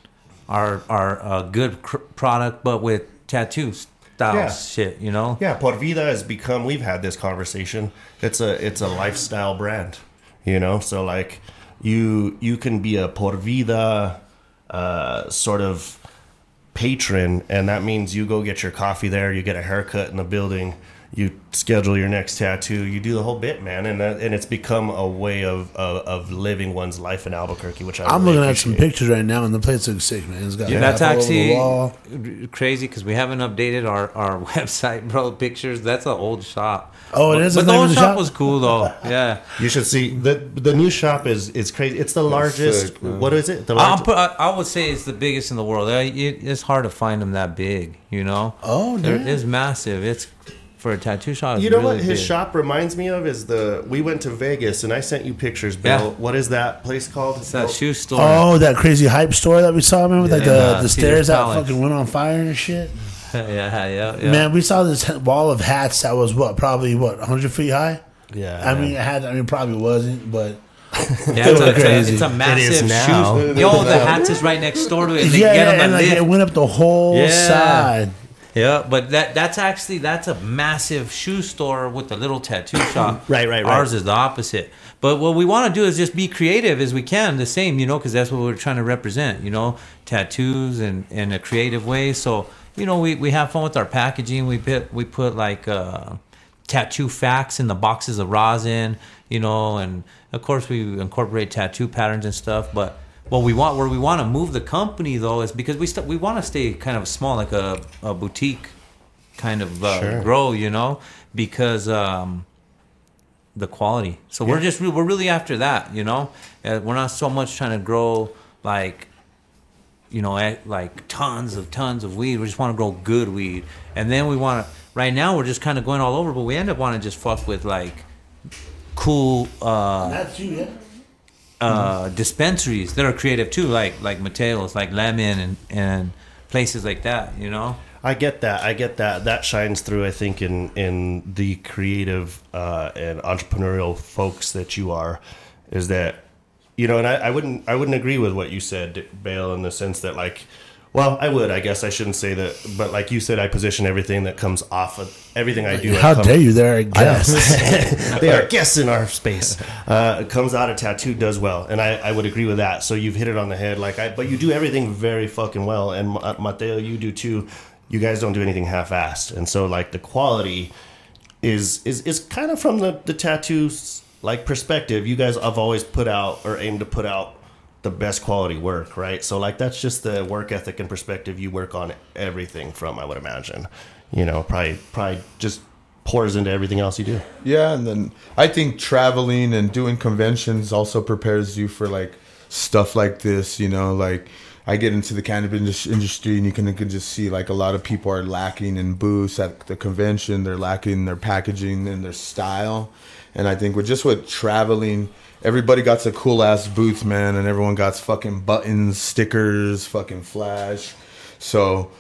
our our uh, good cr- product, but with tattoo style Yeah. shit, you know. Yeah, Por Vida has become. We've had this conversation. It's a it's a lifestyle brand, you know. So like, you you can be a Por Vida uh, sort of patron, and that means you go get your coffee there, you get a haircut in the building, you schedule your next tattoo, you do the whole bit, man, and that, and it's become a way of, of of living one's life in Albuquerque, which I I'm really looking at some pictures right now, and the place looks sick, man. It's got Yeah, half that's all over the actually crazy because we haven't updated our, our [laughs] website, bro. Pictures. That's an old shop. Oh, it but, is? But the the old the shop shop? was cool though. [laughs] Yeah. You should see the the new shop is is crazy. It's the largest. sick, what is it? The I'll largest. put, I, I would say it's the biggest in the world. Uh, It, it's hard to find them that big, you know. Oh, There- it's massive. It's for a tattoo shop. You know really what his big. shop reminds me of is the we went to Vegas and I sent you pictures, Bill. Yeah. What is that place called? It's that shoe store. Oh, that crazy hype store that we saw, man, with like Yeah. the, Uh, the Caesar's stairs that fucking went on fire and shit. [laughs] yeah, yeah, yeah. Man, we saw this wall of hats that was what, probably what, 100 feet high. Yeah. I mean, it had. I mean, probably wasn't, but [laughs] Yeah, it's, a, was it's, crazy. it's a massive is now. shoe. Yo, the [laughs] hats is right next door to it. And they yeah, get on the and like, it went up the whole Yeah. side. Yeah, but that that's actually that's a massive shoe store with a little tattoo [coughs] shop. Right, right, right. Ours is the opposite. But what we want to do is just be creative as we can, the same, you know, because that's what we're trying to represent, you know, tattoos and in a creative way. So you know, we, we have fun with our packaging. We put we put like uh, tattoo facts in the boxes of rosin, you know, and of course we incorporate tattoo patterns and stuff. But what we want, where we want to move the company though, is because we st- we want to stay kind of small, like a, a boutique kind of uh, Sure. grow, you know, because um, the quality. So we're just re- we're really after that, you know. Uh, we're not so much trying to grow like you know eh, like tons of tons of weed. We just want to grow good weed, and then we want to. Right now, we're just kind of going all over, but we end up wanting to just fuck with like cool uh, That's you, yeah. Uh, dispensaries that are creative too, like like Mateos, like Lemon, and and places like that. You know. I get that. I get that. That shines through. I think in in the creative uh, and entrepreneurial folks that you are, is that you know, and I, I wouldn't I wouldn't agree with what you said, Bale, in the sense that like, well, I would. I guess I shouldn't say that, but like you said, I position everything that comes off of everything I do. I How come- dare you? There, I guess. [laughs] they are guests in our space. Uh, it comes out of tattoo does well, and I, I would agree with that. So you've hit it on the head. Like I, but you do everything very fucking well, and Ma- Mateo, you do too. You guys don't do anything half-assed, and so like the quality is is is kind of from the the tattoos like perspective. You guys have always put out or aimed to put out the best quality work, right? So like that's just the work ethic and perspective you work on everything from. I would imagine, you know, probably probably just pours into everything else you do. Yeah, and then I think traveling and doing conventions also prepares you for like stuff like this. You know, like I get into the cannabis industry, and you can, you can just see like a lot of people are lacking in booths at the convention. They're lacking their packaging and their style. And I think with just with traveling, everybody got a cool ass booth, man, and everyone got fucking buttons, stickers, fucking flash. So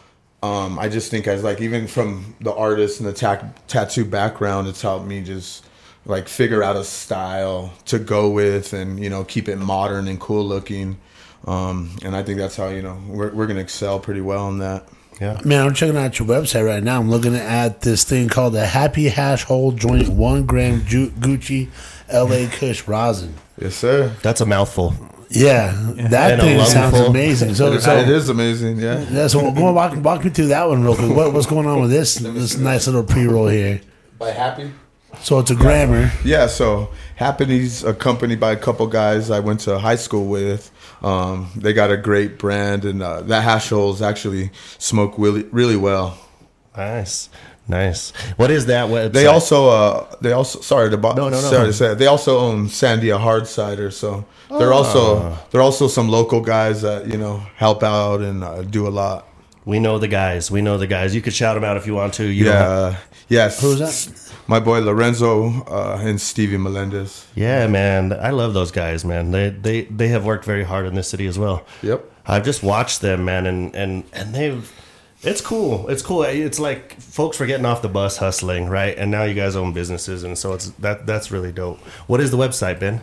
um, I just think as like even from the artist and the ta- tattoo background, it's helped me just like figure out a style to go with and you know keep it modern and cool looking. Um, and I think that's how you know we're we're gonna excel pretty well in that. Yeah. Man, I'm checking out your website right now. I'm looking at this thing called the Happy Hash Hole Joint One Gram Ju- Gucci LA Kush Rosin. Yes, sir. That's a mouthful. Yeah, that And a thing sounds lungful. amazing. So, it so is amazing. Yeah. yeah, so go on, walk, walk me through that one real quick. What, what's going on with this this nice little pre roll here? By happy. So it's a grammar. Yeah, so Happy's accompanied by a couple guys I went to high school with. Um, they got a great brand, and uh, that hash holes actually smoke really, really well. Nice. Nice. What is that? What They also, uh, they also, sorry to, bo- No, no, no. sorry to say, they also own Sandia Hard Cider, so they're also, Ah. they're also some local guys that you know help out and uh, do a lot. we know the guys. We know the guys. You could shout them out if you want to. You Yeah, have- yes. Who's that? My boy Lorenzo uh, and Stevie Melendez. yeah, man. I love those guys, man. They they they have worked very hard in this city as well. Yep. I've just watched them, man, and and and they've It's cool. It's cool. It's like folks were getting off the bus hustling, right? And now you guys own businesses, and so it's that that's really dope. What is the website, Ben?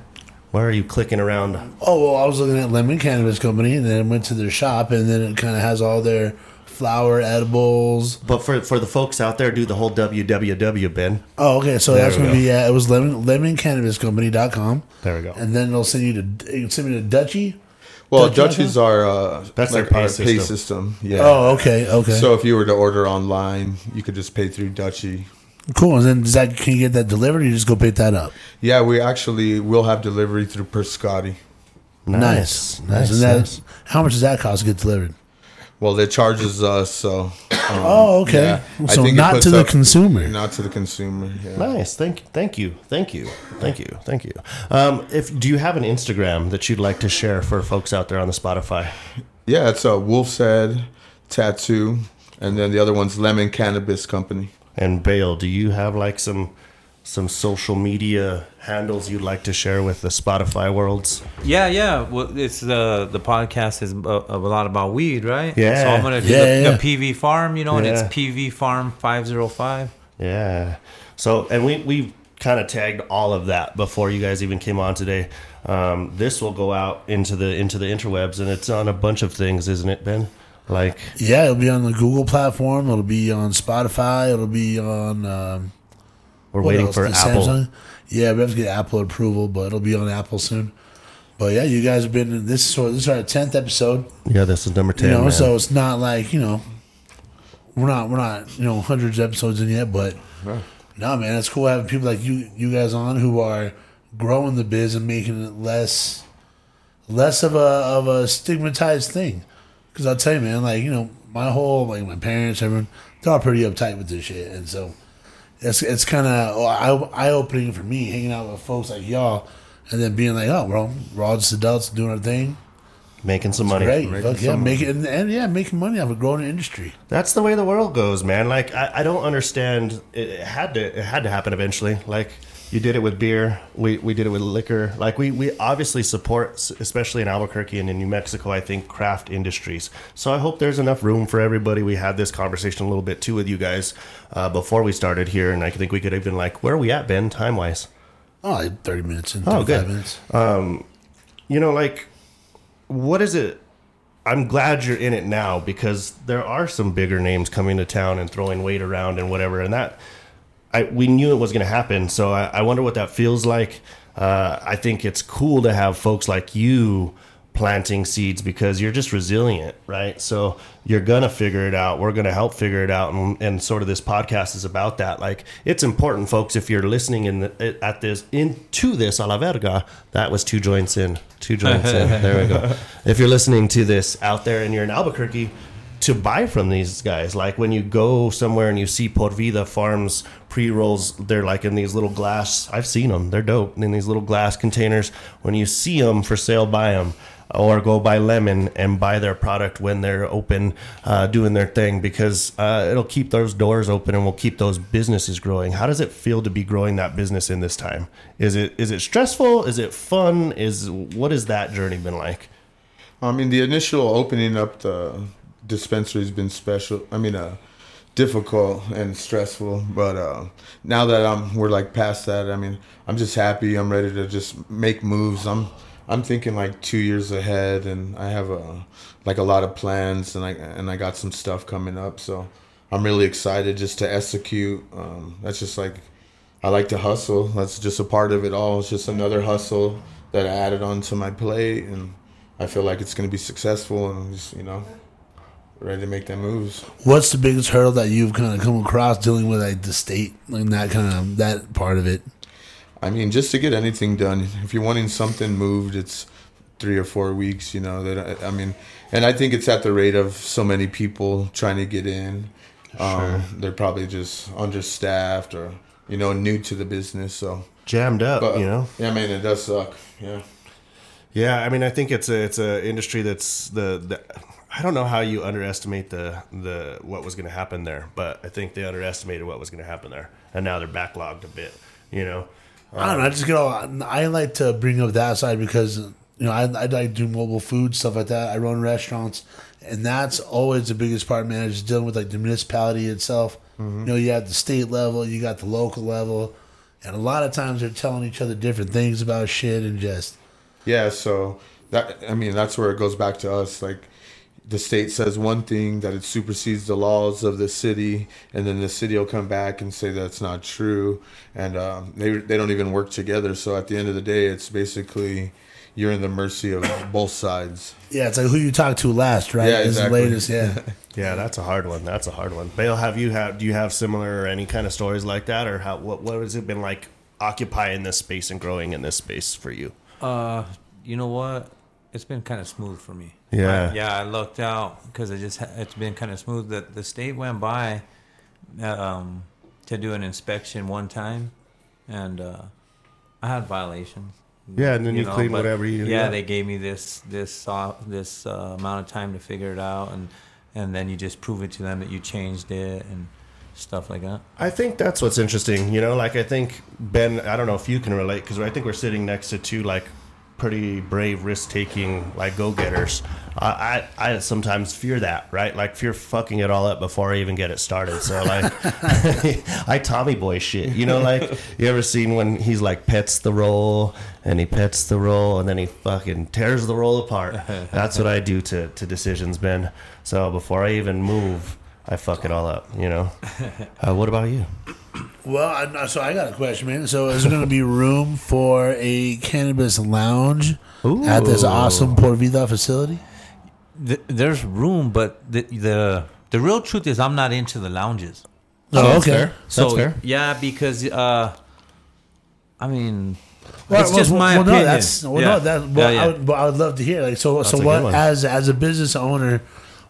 Why are you clicking around? Oh well, I was looking at Lemon Cannabis Company, and then went to their shop, and then it kind of has all their flower edibles. But for for the folks out there, do the whole www, Ben. Oh, okay. So There that's gonna go. be yeah. It was lemon lemoncannabiscompany.com. There we go. And then it'll send you to send me to Dutchie. Well, Dutch Dutchies are uh, That's their like pay our system. pay system. Yeah. Oh, okay, okay. So if you were to order online, you could just pay through Dutchie. cool. And then does that can you get that delivered? or You just go pick that up. Yeah, we actually will have delivery through Perscotti. Nice, nice. nice. And that, nice. how much does that cost to get delivered? Well, it charges us, so. Um, Oh, okay. yeah. I So not to the up- consumer. Not to the consumer. Yeah. Nice. Thank thank you. Thank you. Thank you. Thank you. Um, if do you have an Instagram that you'd like to share for folks out there on the Spotify? Yeah, it's a Wolf said tattoo, and then the other one's Lemon Cannabis Company. And Bale, do you have like some some social media handles you'd like to share with the Spotify worlds? Yeah, yeah. Well, it's the the podcast is a, a lot about weed, right? Yeah. So I'm gonna do Yeah, the, yeah, the PV Farm, you know, and it's PV Farm five zero five. Yeah. So, and we we kind of tagged all of that before you guys even came on today. Um, this will go out into the into the interwebs, and it's on a bunch of things, isn't it, Ben? Like, Yeah, it'll be on the Google platform. It'll be on Spotify. It'll be on. Um, we're what waiting else? for The Apple. Samsung? Yeah, we have to get Apple approval, but it'll be on Apple soon. But yeah, you guys have been. This is this is our tenth episode. Yeah, this is number ten. You know, man. so it's not like you know, we're not we're not you know hundreds of episodes in yet, but no, man, it's cool having people like you you guys on who are growing the biz and making it less less of a of a stigmatized thing. Because I'll tell you, man, like you know, my whole like my parents, everyone, they're all pretty uptight with this shit, and so it's it's kind of eye opening for me hanging out with folks like y'all, and then being like, oh, well, we're all just adults doing our thing. making some money. Great, making Fuck yeah, some making and, and yeah, making money off a growing industry. That's the way the world goes, man. Like I, I don't understand. It, it had to it had to happen eventually. Like you did it with beer. We we did it with liquor. Like we we obviously support, especially in Albuquerque and in New Mexico. I think craft industries. So I hope there's enough room for everybody. We had this conversation a little bit too with you guys uh, before we started here, and I think we could have been like, where are we at, Ben, time wise? Oh, thirty minutes and Oh, good. minutes. you know, like, what is it? I'm glad you're in it now because there are some bigger names coming to town and throwing weight around and whatever, and that I we knew it was going to happen. So I, I wonder what that feels like. Uh, I think it's cool to have folks like you planting seeds because you're just resilient, right? So you're gonna figure it out. We're gonna help figure it out, and, and sort of this podcast is about that. Like it's important, folks. If you're listening in the, at this into this a la verga, that was two joints in, two joints in. [laughs] There we go. If you're listening to this out there and you're in Albuquerque, to buy from these guys. Like when you go somewhere and you see Por Vida Farms pre rolls, they're like in these little glass. I've seen them; they're dope in these little glass containers. When you see them for sale, buy them. Or go buy Lemon and buy their product when they're open, uh, doing their thing, because uh, it'll keep those doors open and will keep those businesses growing. How does it feel to be growing that business in this time? Is it is it stressful? Is it fun? Is what has that journey been like? I mean, the initial opening up the dispensary has been special. I mean, uh, difficult and stressful. But uh, now that I'm, we're like past that. I mean, I'm just happy. I'm ready to just make moves. I'm, I'm thinking like two years ahead, and I have a, like a lot of plans, and I and I got some stuff coming up. So I'm really excited just to execute. Um, that's just like, I like to hustle. That's just a part of it all. It's just another hustle that I added onto my plate, and I feel like it's going to be successful, and just you know ready to make them moves. What's the biggest hurdle that you've kind of come across dealing with like the state and that kind of that part of it? I mean, just to get anything done, if you're wanting something moved, it's three or four weeks. You know that I mean, and I think it's at the rate of so many people trying to get in. Um, they're probably just understaffed or you know new to the business. So, Jammed up, but you know. yeah, I mean, it does suck. Yeah. Yeah, I mean, I think it's a it's a industry that's the, the I don't know how you underestimate the the what was going to happen there, but I think they underestimated what was going to happen there, and now they're backlogged a bit. You know, I don't know. I just all. I like to bring up that side because you know I I like do mobile food stuff like that. I run restaurants, and that's always the biggest part, man. Is dealing with like the municipality itself. Mm-hmm. You know, you have the state level, you got the local level, and a lot of times they're telling each other different things about shit and just Yeah, so that I mean that's where it goes back to us. Like the state says one thing that it supersedes the laws of the city, and then the city will come back and say that's not true, and um, they they don't even work together. So at the end of the day, it's basically you're in the mercy of [coughs] both sides. yeah, it's like who you talk to last, right? Yeah, Is the exactly. latest, yeah. [laughs] Yeah, that's a hard one. That's a hard one. Bale, have you have do you have similar or any kind of stories like that, or how what what has it been like occupying this space and growing in this space for you? Uh, you know what? It's been kind of smooth for me. Yeah. I- yeah. I lucked out because it just it's been kind of smooth. That the state went by um, to do an inspection one time, and uh, I had violations. Yeah, and then you clean but whatever you- Yeah, yeah. they gave me this this uh, this uh, amount of time to figure it out, and and then you just prove it to them that you changed it and stuff like that. I think that's what's interesting. You know, like I think Ben. I don't know if you can relate because I think we're sitting next to two like pretty brave, risk taking like go getters. I, I I sometimes fear that, right? Like fear fucking it all up before I even get it started. So like, [laughs] I Tommy boy shit. You know, like you ever seen when he's like pets the roll and he pets the roll and then he fucking tears the roll apart. [laughs] That's what I do to to decisions, Ben. So before I even move. I fuck it all up, you know. [laughs] Uh, what about you? Well, I, so I got a question, man. So is there going to be room for a cannabis lounge at this awesome Por Vida facility? Th- there's room, but the the the real truth is I'm not into the lounges. Oh, that's okay. fair. So That's fair. yeah, because uh, I mean, Well, it's well, just well, my well, opinion. No, that's well, yeah. no, that. Well, yeah, I, would, well, I would love to hear. Like, so, That's so what as as a business owner,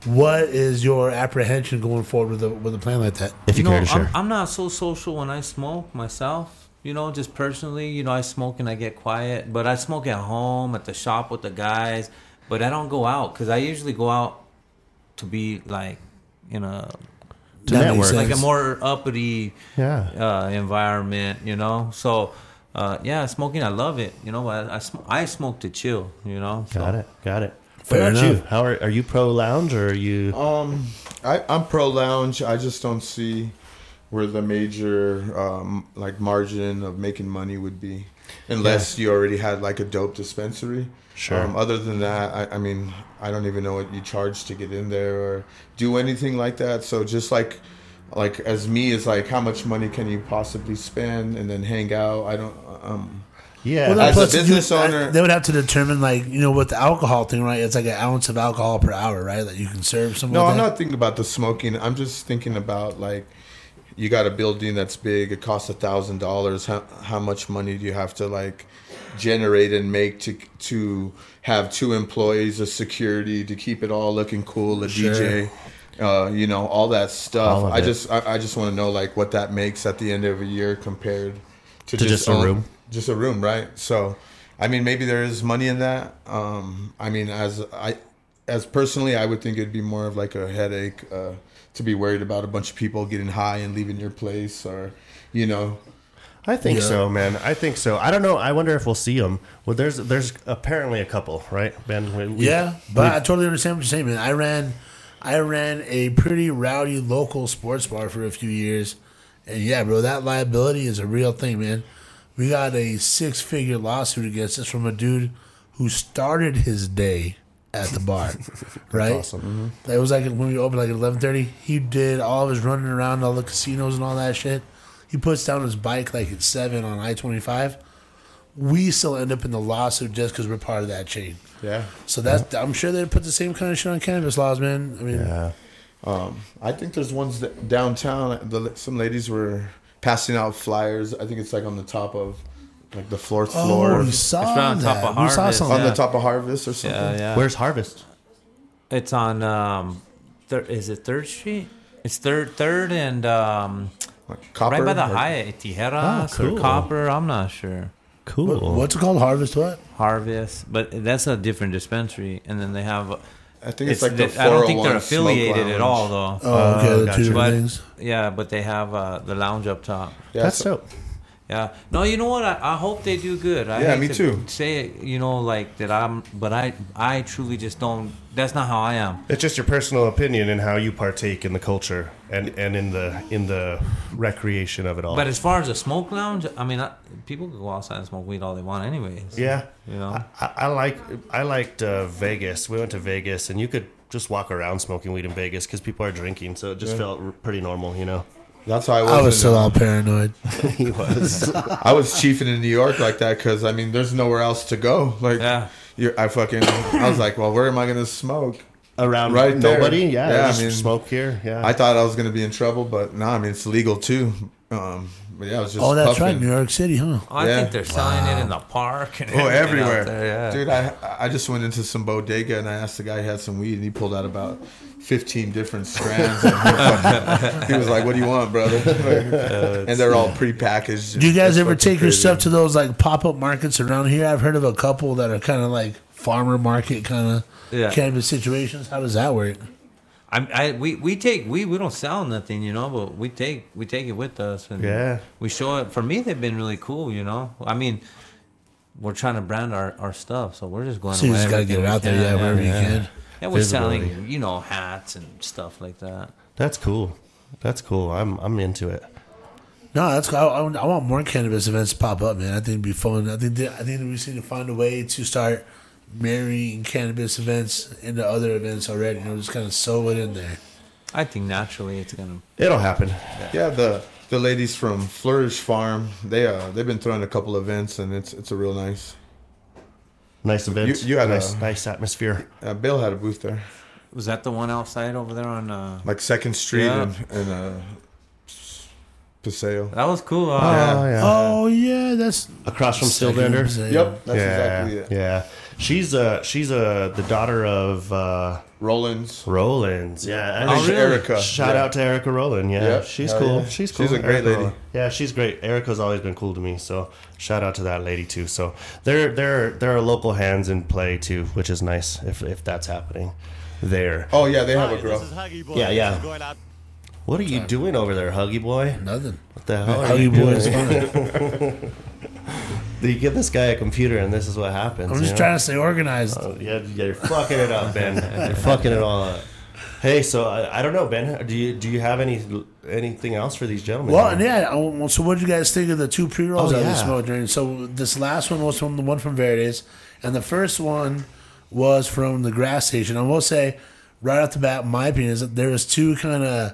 what is your apprehension going forward with a with a plan like that? If you, know, care to share. I'm, I'm not so social when I smoke myself. You know, just personally, you know, I smoke and I get quiet, but I smoke at home, at the shop with the guys, but I don't go out because I usually go out to be like in a To That network. like a more uppity Yeah. uh, environment, you know. So, uh, yeah, smoking, I love it, you know. But I, I, sm- I smoke to chill, you know. So. Got it. Got it. Fair what about enough. you? How are, are you pro lounge or are you? Um, I, I'm pro lounge. I just don't see where the major um, like margin of making money would be, unless you already had like a dope dispensary. Sure. Um, other than that, I, I mean, I don't even know what you charge to get in there or do anything like that. So just like, like as me is like, how much money can you possibly spend and then hang out? I don't. Um, Yeah. Well, As a plus, you- business owner- they would have to determine, like, you know, with the alcohol thing, right? It's like an ounce of alcohol per hour, right? That you can serve someone. No, I'm that. not thinking about the smoking. I'm just thinking about like you got a building that's big. It costs a thousand dollars. How how much money do you have to like generate and make to to have two employees, a security to keep it all looking cool, a DJ, uh, you know, all that stuff. All I it. just I, I just want to know like what that makes at the end of a year compared to, To just a own- room. Just a room, right? So, I mean, maybe there is money in that. Um, I mean, as I, as personally, I would think it'd be more of like a headache uh, to be worried about a bunch of people getting high and leaving your place, or you know, I think Yeah. so, man. I think so. I don't know. I wonder if we'll see them. Well, there's there's apparently a couple, right, Ben? We, we- Yeah, but I totally understand what you're saying, man. I ran, I ran a pretty rowdy local sports bar for a few years, and yeah, bro, that liability is a real thing, man. We got a six-figure lawsuit against us from a dude who started his day at the bar, [laughs] right? awesome. It was like when we opened like at eleven thirty. He did all of his running around all the casinos and all that shit. He puts down his bike like at seven on I twenty five. We still end up in the lawsuit just because we're part of that chain. yeah. So that's I'm sure they put the same kind of shit on cannabis laws, man. I mean, yeah. Um, I think there's ones that downtown. The, some ladies were passing out flyers. I think it's like on the top of like the fourth oh, floor, we saw It's on that. top of we saw something. on Yeah. the top of Harvest or something. Yeah, yeah. Where's Harvest? It's on. Um, thir- is it Third Street? It's third, third, and um, Like copper, right by the or- Hyatt, Tijeras Oh, cool. or Copper. I'm not sure. Cool. What- what's it called? Harvest what? Harvest, but that's a different dispensary. And then they have. I think it's, It's, like the. I don't think they're affiliated at all, though. Oh, okay, the two different But things. yeah, but they have uh, the lounge up top. Yeah, That's so- dope. Yeah. No, you know what? I, I hope they do good. I Yeah, me to too. Say it, you know, like that. I'm, but I, I truly just don't. That's not how I am. It's just your personal opinion and how you partake in the culture and, and in the in the recreation of it all. But as far as a smoke lounge, I mean, I, people can go outside and smoke weed all they want, anyways. yeah, You know. I, I, like I liked uh, Vegas. We went to Vegas, and you could just walk around smoking weed in Vegas because people are drinking, so it just felt pretty normal, you know. That's how I was. I was still uh, all paranoid. [laughs] [laughs] he was. I was chiefing in New York like that because I mean, there's nowhere else to go. Like, Yeah. you're, I fucking, I was like, well, where am I gonna smoke? around Right there. nobody. Yeah, Yeah, I just mean, smoke here. Yeah, I thought I was gonna be in trouble, but no, I mean it's legal too. Um, but yeah, I was just Oh, that's right. New York City, huh? Oh, I Yeah. think they're selling it in the park. And Oh, everything out everywhere, there, yeah. dude! I I just went into some bodega and I asked the guy who had some weed, and he pulled out about fifteen different strands. [laughs] he, was like, "What do you want, brother?" [laughs] and they're all prepackaged. Do you guys ever fucking take your stuff to those like pop up markets around here? I've heard of a couple that are kind of like farmer market kind of Yeah. cannabis situations. How does that work? I, I we, we take we we don't sell nothing, you know, but we take we take it with us and Yeah. we show it. For me, they've been really cool, you know. I mean, we're trying to brand our, our stuff, so we're just going. So you just gotta get it we out there, can, yeah, wherever you can. Yeah, we're Visibility. selling, you know, hats and stuff like that. that's cool. That's cool. I'm I'm into it. No, that's I, I, I want more cannabis events to pop up, man. I think it'd be fun. I think that, I think we just need to find a way to start marrying cannabis events into other events already. You know, just kind of sew it in there. I think naturally it's gonna. It'll happen. Yeah, the the ladies from Flourish Farm, they uh they've been throwing a couple events, and it's it's a real nice. Nice event. You- you had nice a- nice atmosphere. Uh, Bill had a booth there, Was that the one outside over there on? Uh, like Second Street Yeah. and and uh, Paseo. that was cool. Uh, Oh yeah. Oh yeah, that's Across from Second Stillbender. Yep, that's yeah, exactly it. yeah. She's uh she's uh the daughter of uh Rollins. Rollins. Yeah. Her name's really? Erica. Shout Yeah. out to Erica Rowland. Yeah, Yeah, she's hell cool. yeah. She's cool. She's a great Erica lady. Yeah, she's great. Erica's always been cool to me. So shout out to that lady too. So there, there, there are local hands in play too, which is nice if if that's happening there. Oh yeah, they have a girl. Yeah, yeah. What are you doing over there, Huggy Boy? nothing. What the hell are How you you doing? fine. [laughs] You give this guy a computer, and this is what happens. I'm you just know? trying to stay organized. Oh, yeah, yeah, you're fucking it up, Ben. You're fucking it all up. Hey, so I, I don't know, Ben. Do you do you have any anything else for these gentlemen? Well, and yeah. oh, well, So, what did you guys think of the two pre rolls Oh, that we yeah. smoked during? So, this last one was from the one from Verdes, and the first one was from the grass station. I will say, right off the bat, my opinion is that there was two kind of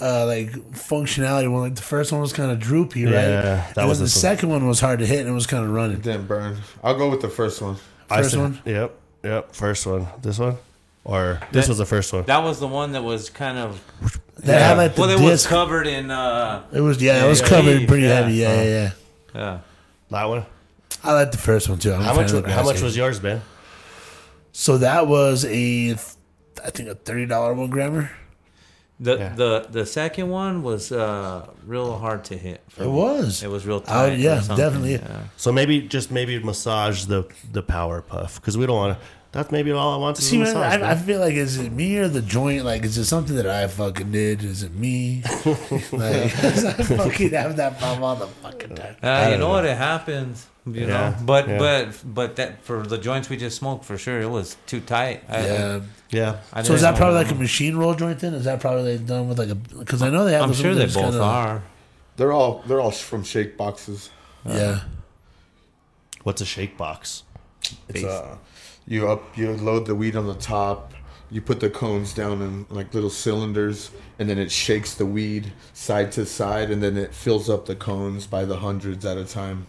uh, like functionality. One, like the first one was kind of droopy, right? Yeah, that and was the this one. second one was hard to hit, and it was kind of running. It Didn't burn. I'll go with the first one. First said- one? Yep, yep. First one. This one, or this That- was the first one. That was the one that was kind of. They had like the well, it was disc. covered in. Uh, it was yeah, it was Yeah, covered yeah, pretty yeah. heavy. Yeah, yeah, yeah. yeah. That one. I like the first one too. I'm How much? of the Was, how much was yours, Ben? So that was a, I think a thirty dollar one grammer. The Yeah. the the second one was uh, real hard to hit. for It me. was. It was real tight. or yeah, definitely. yeah. So maybe just maybe massage the the power puff because we don't want to. That's maybe all I want to See, do. man, Massage, I, I feel like is it me or the joint? Like, is it something that I fucking did? Is it me? [laughs] like, [laughs] 'cause I fucking have that problem all the fucking time. Uh, you know know. what? It happens. You Yeah, know, but yeah. but but that for the joints we just smoked for sure, it was too tight. I, Yeah. yeah. I So is that probably like a machine roll joint then? Is that probably like done with like a? Because I know they have. I'm those sure they both kinda- are. They're all they're all from shake boxes. Yeah. What's a shake box? It's uh, you up you load the weed on the top. You put the cones down in like little cylinders, and then it shakes the weed side to side, and then it fills up the cones by the hundreds at a time.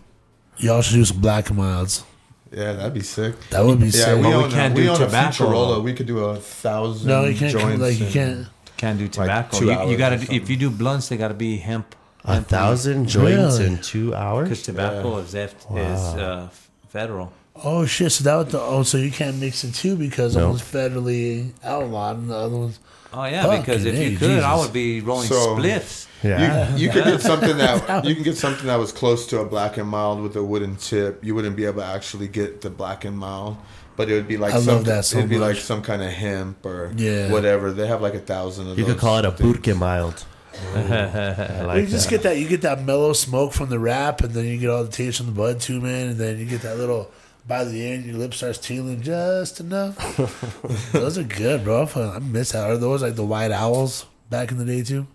Y'all should do some black and milds. Yeah, that'd be sick. That would be Yeah, sick. we But we can't a, we do own tobacco, a Futurola. We could do a thousand. no, you can't. joints Like you can't. Can't do tobacco. two you, you gotta do, if you do blunts, they gotta be hemp. A thousand joints Really? in two hours Because hours. tobacco is F, is uh, federal. Oh shit! So that was the oh, so you can't mix it too because No. one's federally outlawed and the other one's. Oh yeah, Fucking because if you hey, could, I would be rolling So- spliffs. Yeah. You, you could get [laughs] something that [laughs] you can get something that was close to a black and mild with a wooden tip. You wouldn't be able to actually get the black and mild, but it would be like I love some, that so it'd be like some kind of hemp or Yeah. whatever. They have like a thousand of those. You could call it a things. burke mild. [laughs] I you just that. get that. You get that mellow smoke from the wrap, and then you get all the taste from the bud too, man. And then you get that little. By the end, your lip starts tingling just enough. [laughs] those are good, bro. I miss that. Are those like the white owls back in the day too?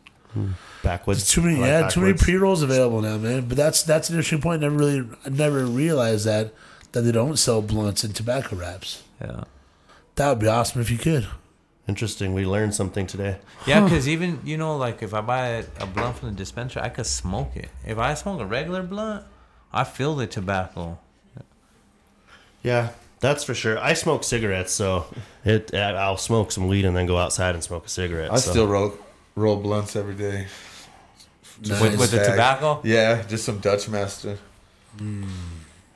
backwards. There's too many, like yeah, too many pre rolls available now, man. But that's that's an interesting point. Never really, I never realized that that they don't sell blunts and tobacco wraps. Yeah. That would be awesome if you could. Interesting. We learned something today. [laughs] Yeah, because even you know, like if I buy a, a blunt from the dispenser, I could smoke it. If I smoke a regular blunt, I feel the tobacco. Yeah, that's for sure. I smoke cigarettes, so it I- I'll smoke some weed and then go outside and smoke a cigarette. I so. still roll roll blunts every day. With, with the tobacco, Yeah, just some Dutch Master.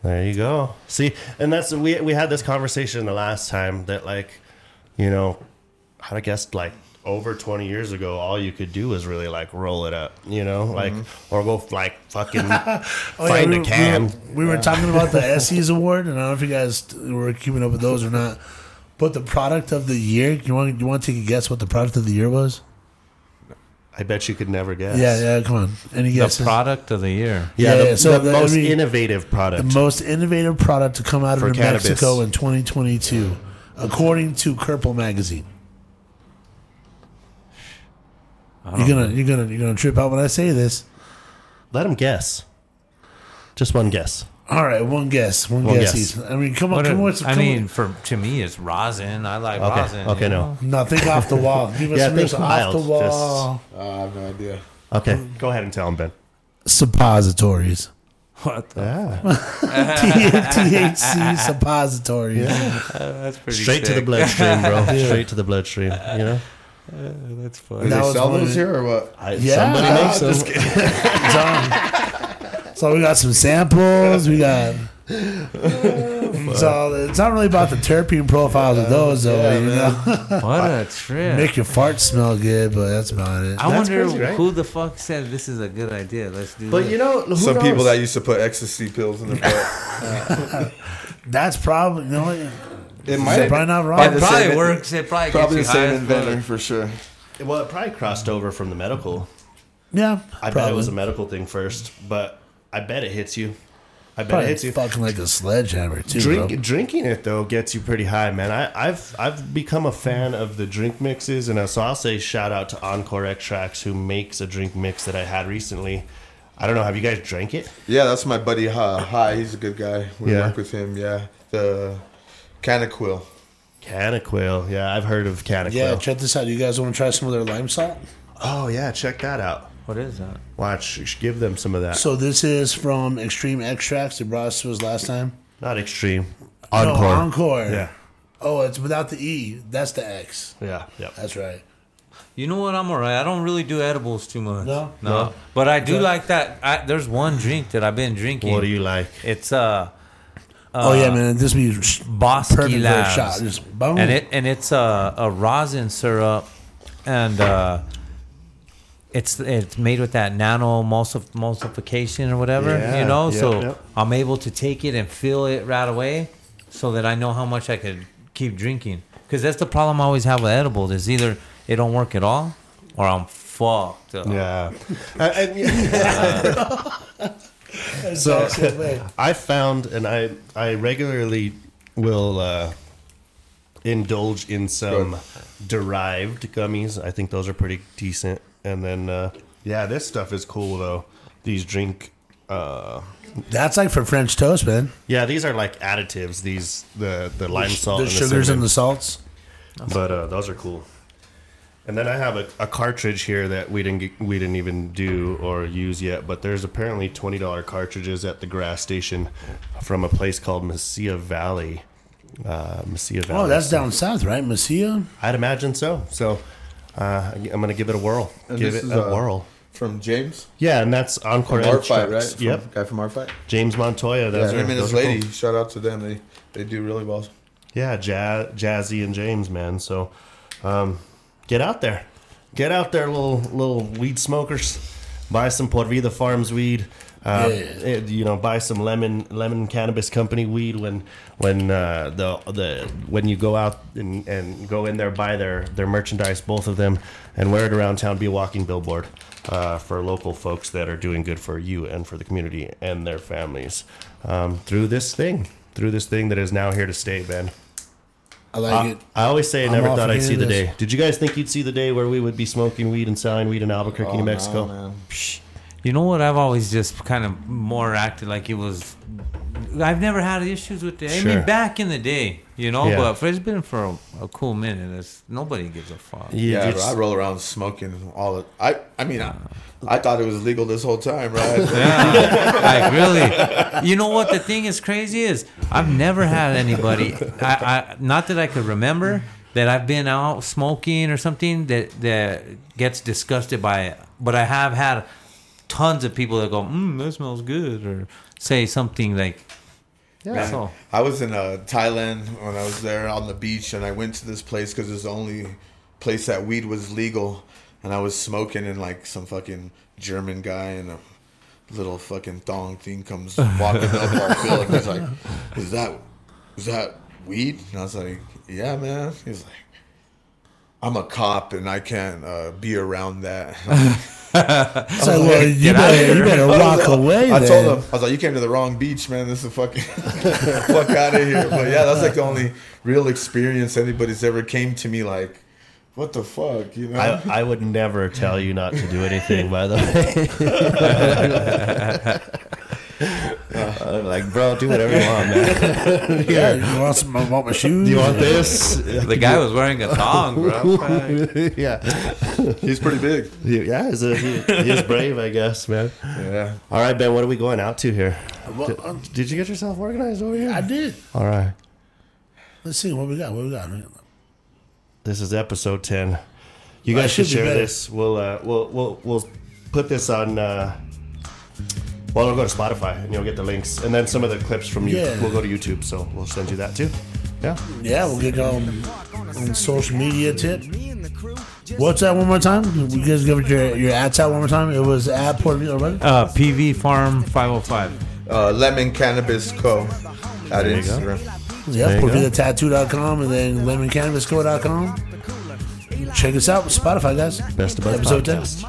There you go. See, and that's we we had this conversation the last time that like, you know, I guess like over 20 years ago, all you could do was really like roll it up, you know, like mm-hmm. or go like fucking [laughs] Oh, find we a were- can. We were, we were talking about the [laughs] Essie's Award, and I don't know if you guys were keeping up with those or not. But the product of the year, you want you want to take a guess what the product of the year was? I bet you could never guess. Yeah, yeah. Come on, any guesses? the product of the year. Yeah, Yeah, the, yeah, so the the- most I mean, innovative product. the most innovative product to come out of New cannabis. Mexico in 2022, according to Kerple magazine. You're gonna you're gonna you're gonna trip out when I say this. Let him guess. Just one guess. All right, one guess, one, One guess. guess. each. I mean, come on, What come a- on. some- I come mean, on. for to me, it's rosin. I like Okay, rosin. okay, you no. know? no, think off the wall. [laughs] Give us Yeah, some think off wild, the wall. Uh, I have no idea. Okay, go ahead and tell him, Ben. Suppositories. What the? Yeah. THC [laughs] suppositories. That's pretty Straight to the sick. bloodstream, bro. [laughs] Straight to the bloodstream. You know, Uh, that's Do funny. That they was sell one of those the- here or what? I, Yeah. somebody makes I'm them. So, [laughs] so we got some samples. We got. [laughs] so it's not really about the terpene profiles of those, though. you know, What a [laughs] trip. make your fart smell good, but that's about it. I That's wonder crazy, right? who the fuck said this is a good idea. Let's do But this. you know, who Some people that used to put ecstasy pills in their butt. That's probably you know. what? It You're probably not wrong. By it probably same- works. It probably, Probably the gets you high same as inventor fuck. for sure. Well, it probably crossed over from the medical. Yeah, I bet it was a medical thing first, but I bet it hits you. I bet Probably it hits you. fucking like a sledgehammer too. Drink, bro. drinking it though gets you pretty high, man. I, I've I've become a fan of the drink mixes, and uh, so I'll say shout out to Encore Extracts who makes a drink mix that I had recently. I don't know. Have you guys drank it? Yeah, that's my buddy. Hi, Hi he's a good guy. We Yeah. work with him. Yeah, the Canaquil. Canaquil. Yeah, I've heard of Canaquil. Yeah, check this out. You guys want to try some of their lime salt? oh yeah, check that out. What is that? Watch, give them some of that. So this is from Extreme Extracts. They brought us to us last time. Not extreme. No, Encore. Encore. Yeah, Oh, it's without the E. That's the X. yeah, yeah. That's right. You know what? I'm alright. I don't really do edibles too much. No? no. No? But I do like that. I, there's one drink that I've been drinking. What do you like? It's uh, oh yeah, man. This be Bosky perfect for a Labs. shot. Just boom. and it and it's a, a rosin syrup, and uh, it's it's made with that nano emulsif- emulsification or whatever, Yeah, you know. yep, so yep. I'm able to take it and feel it right away, so that I know how much I could keep drinking. Because that's the problem I always have with edibles is either it don't work at all, or I'm fucked. Up. Yeah. [laughs] Uh, and- [laughs] [laughs] [laughs] so I found, and I I regularly will uh, indulge in some derived gummies. I think those are pretty decent. And then, uh, yeah, this stuff is cool though. These drink. Uh, That's like for French toast, man. yeah, these are like additives. These the the lime salt, the and sugars cinnamon. and the salts. but uh, those are cool. And then I have a, a cartridge here that we didn't get, we didn't even do or use yet. But there's apparently twenty dollar cartridges at the grass station from a place called Mesilla Valley. Uh, Mesilla Valley. Oh, that's down south, right? Mesilla. I'd imagine so. So uh, I'm gonna give it a whirl. And give this it is, a uh, whirl. From James. Yeah, and that's Encore From our fight, right? From, Yep, Guy from our fight. James Montoya. Yeah, Those are, him and his those are lady. cool. Shout out to them. They they do really well. Yeah, jazz, Jazzy and James, man. So, um, get out there, get out there, little little weed smokers. Buy some Por Vida Farms weed. Uh, Yeah. it- you know, buy some lemon lemon cannabis company weed when when uh, the the when you go out and, and go in there buy their their merchandise, both of them, and wear it around town. Be a walking billboard uh, for local folks that are doing good for you and for the community and their families um, through this thing, through this thing that is now here to stay, Ben. I like I, it. I always say I I'm never thought I'd see the cannabis. day. Did you guys think you'd see the day where we would be smoking weed and selling weed in Albuquerque, Oh, New Mexico? man. You know what? I've always just kind of more acted like it was. I've never had issues with it. I mean, back in the day, you know, Yeah. but for, it's been for a, a cool minute. It's, nobody gives a fuck. Yeah, just- bro, I roll around smoking all the. I I mean, I, I thought it was legal this whole time, right? [laughs] Yeah, like really. You know what the thing is crazy is I've never had anybody. I, I not that I could remember that I've been out smoking or something that that gets disgusted by it. But I have had tons of people that go, "Mm, that smells good," or say something like, "Yeah." So, I was in uh, Thailand when I was there on the beach, and I went to this place because it's the only place that weed was legal. And I was smoking, and like some fucking German guy and a little fucking thong thing comes [laughs] walking up our bill, and he's like, "Is that is that weed?" And I was like, "Yeah, man." He's like, "I'm a cop, and I can't uh, be around that." [laughs] [laughs] It's like, well, you Get out of better, you here. better walk [laughs] away. I then. told him, I was like, you came to the wrong beach, man. This is fucking fuck out of here. But yeah, that's like the only real experience anybody's ever came to me like, what the fuck, you know? I, I would never tell you not to do anything, by the way. I'm like, bro, do whatever you want, man. [laughs] Yeah, you want some? I want my shoes. Do you want this? the guy [laughs] was wearing a thong, bro. [laughs] yeah. He's pretty big. Yeah, he's, a, he, he's brave, I guess, man. Yeah. All right, Ben, what are we going out to here? Well, Did, um, did you get yourself organized over here? I did. All right. Let's see what we got. What we got? This is episode ten. You Well, guys should should share this. We'll uh, we'll we'll we'll put this on. Uh, well, we'll go to Spotify and you'll get the links, and then some of the clips from YouTube. Yeah. We'll go to YouTube, so we'll send you that too. Yeah. Yeah, we'll get um on social media tip. What's that one more time? You guys give it your your ads out one more time. It was at Puerto Rico, right? Uh, PV Farm 505. Uh, Lemon Cannabis Co. at you go. Instagram. Yeah, There you go. PorVidaTattoo.com and then LemonCannabisCo.com. Check us out. Spotify, guys. Best of Budds Episode 10. podcast.